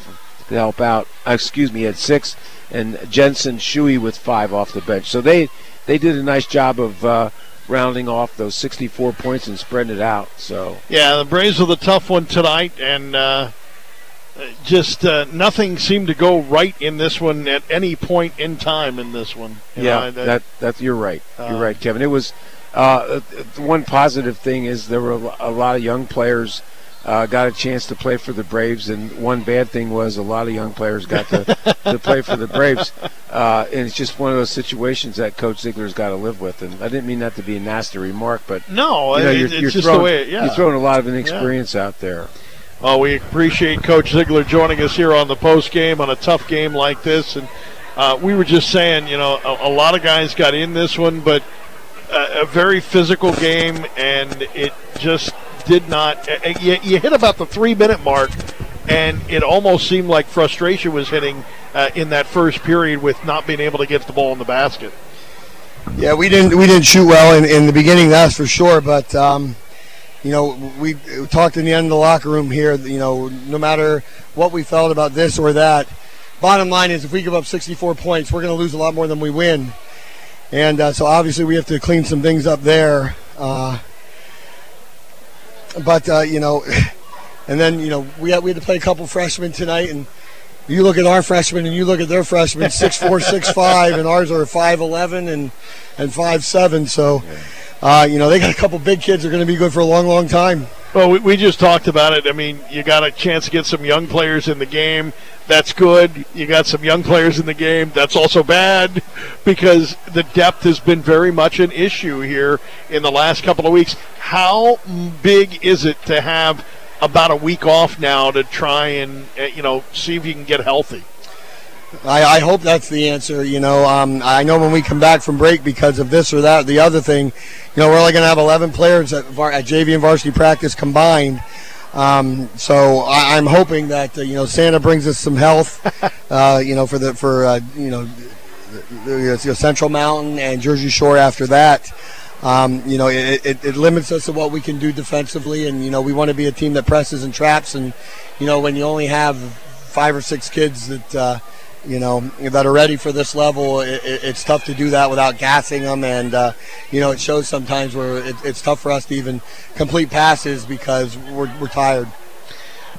to help out. Uh, excuse me, had six, and Jensen Shuey with five off the bench. So they they did a nice job of uh, rounding off those 64 points and spreading it out. So Yeah, the Braves with a tough one tonight, and uh, just uh, nothing seemed to go right in this one at any point in time in this one. You yeah, know, I- that that you're right. Uh, you're right, Kevin. It was uh, one positive thing is there were a lot of young players uh, got a chance to play for the Braves, and one bad thing was a lot of young players got to, to play for the Braves, uh, and it's just one of those situations that Coach Ziegler's got to live with. And I didn't mean that to be a nasty remark, but No, you know, it- you're, it's you're just the throwing, way- yeah. you're throwing a lot of inexperience out there. Well, we appreciate Coach Ziegler joining us here on the post game on a tough game like this, and uh, we were just saying, you know, a, a lot of guys got in this one, but a, a very physical game, and it just did not. uh, You, you hit about the three minute mark, and it almost seemed like frustration was hitting uh, in that first period with not being able to get the ball in the basket. Yeah, we didn't we didn't shoot well in, in the beginning, that's for sure. But um, you know, we, talked in the end of the locker room here. You know, no matter what we felt about this or that, bottom line is if we give up 64 points, we're going to lose a lot more than we win. And uh, so obviously we have to clean some things up there. Uh, but uh, you know, and then you know we had, we had to play a couple freshmen tonight, and you look at our freshmen and you look at their freshmen, six four, six five, and ours are five eleven and and five seven. So, uh, you know, they got a couple big kids that are going to be good for a long, long time. Well, we, we just talked about it. I mean, you got a chance to get some young players in the game. That's good. You got some young players in the game. That's also bad because the depth has been very much an issue here in the last couple of weeks. How big is it to have about a week off now to try and uh, you know see if you can get healthy? I, I hope that's the answer. You know, um, I know when we come back from break because of this or that, or the other thing, you know, we're only going to have 11 players at, var- at JV and varsity practice combined. Um, so I, I'm hoping that uh, you know Santa brings us some health. uh, you know, for the for uh, you know, the, the Central Mountain and Jersey Shore after that. Um, you know, it, it, it limits us to what we can do defensively, and you know, we want to be a team that presses and traps. And you know, when you only have five or six kids that uh, you know that are ready for this level, it, it, it's tough to do that without gassing them. And uh, you know, it shows sometimes where it, it's tough for us to even complete passes because we're, we're tired.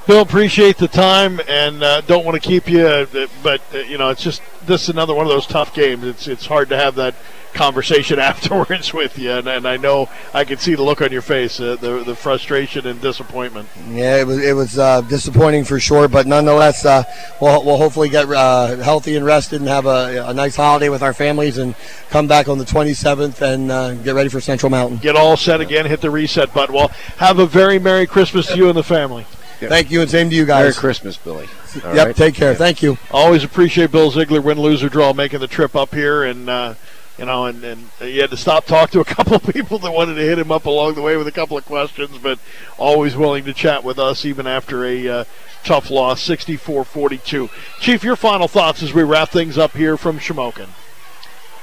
Bill, appreciate the time and uh, don't want to keep you, uh, but uh, you know it's just this is another one of those tough games. It's it's hard to have that conversation afterwards with you, and, and I know I can see the look on your face, uh, the the frustration and disappointment. Yeah, it was it was uh, disappointing for sure, but nonetheless, uh, we'll, we'll hopefully get uh, healthy and rested and have a, a nice holiday with our families and come back on the 27th and uh, get ready for Central Mountain. Get all set again, hit the reset button. Well, have a very merry Christmas to you and the family. Thank you, and same to you guys. Merry Christmas, Billy. All yep, right? take care. Thank you. Always appreciate Bill Ziegler, win, lose, or draw, making the trip up here. And, uh, you know, and, and he had to stop talk to a couple of people that wanted to hit him up along the way with a couple of questions, but always willing to chat with us even after a uh, tough loss, 64 42. Chief, your final thoughts as we wrap things up here from Shamokin.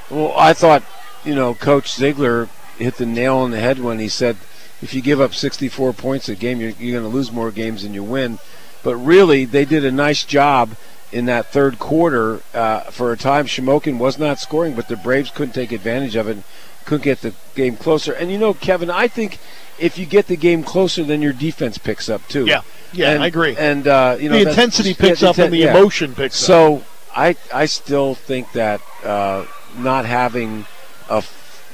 Well, I thought, you know, Coach Ziegler hit the nail on the head when he said, if you give up 64 points a game, you're, you're going to lose more games than you win. But really, they did a nice job in that third quarter. Uh, for a time, Shamokin was not scoring, but the Braves couldn't take advantage of it, couldn't get the game closer. And you know, Kevin, I think if you get the game closer, then your defense picks up too. Yeah, yeah, And- I agree. And uh, you know, the intensity yeah, picks up and the yeah. emotion picks up. So I I still think that uh, not having a,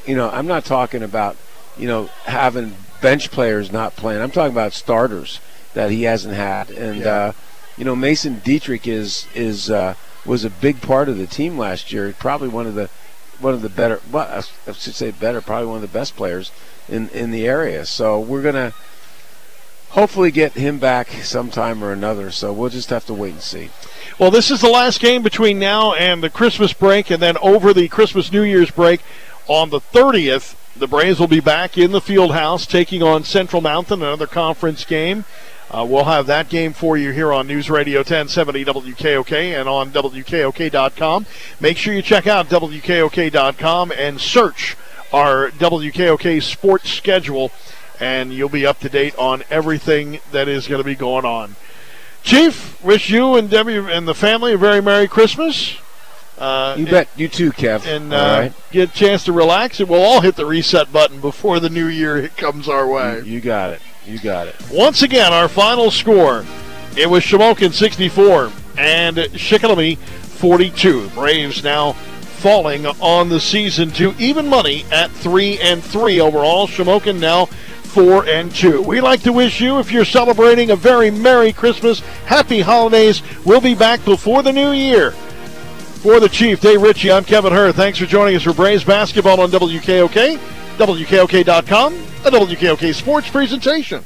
you know, I'm not talking about you know having bench players not playing. I'm talking about starters that he hasn't had, and Yeah. uh, you know Mason Dietrich is is uh, was a big part of the team last year. Probably one of the one of the better. Well, I should say better. Probably one of the best players in in the area. So we're gonna hopefully get him back sometime or another. So we'll just have to wait and see. Well, this is the last game between now and the Christmas break, and then over the Christmas New Year's break on the 30th, the Braves will be back in the field house taking on Central Mountain, another conference game. Uh, we'll have that game for you here on News Radio 1070 WKOK and on WKOK.com. Make sure you check out WKOK.com and search our WKOK sports schedule, and you'll be up to date on everything that is going to be going on. Chief, wish you and Debbie and the family a very Merry Christmas. Uh, You bet. You too, Kev. And uh, right. get a chance to relax, and we'll all hit the reset button before the new year comes our way. You got it. You got it. Once again, our final score it was Shamokin 64 and Shikellamy 42. Braves now falling on the season to even money at 3 and 3 overall. Shamokin now 4 and 2. We like to wish you, if you're celebrating, a very Merry Christmas, Happy Holidays. We'll be back before the new year. For the Chief, Dave Ritchie, I'm Kevin Herr. Thanks for joining us for Braves basketball on WKOK, WKOK.com, a WKOK sports presentation.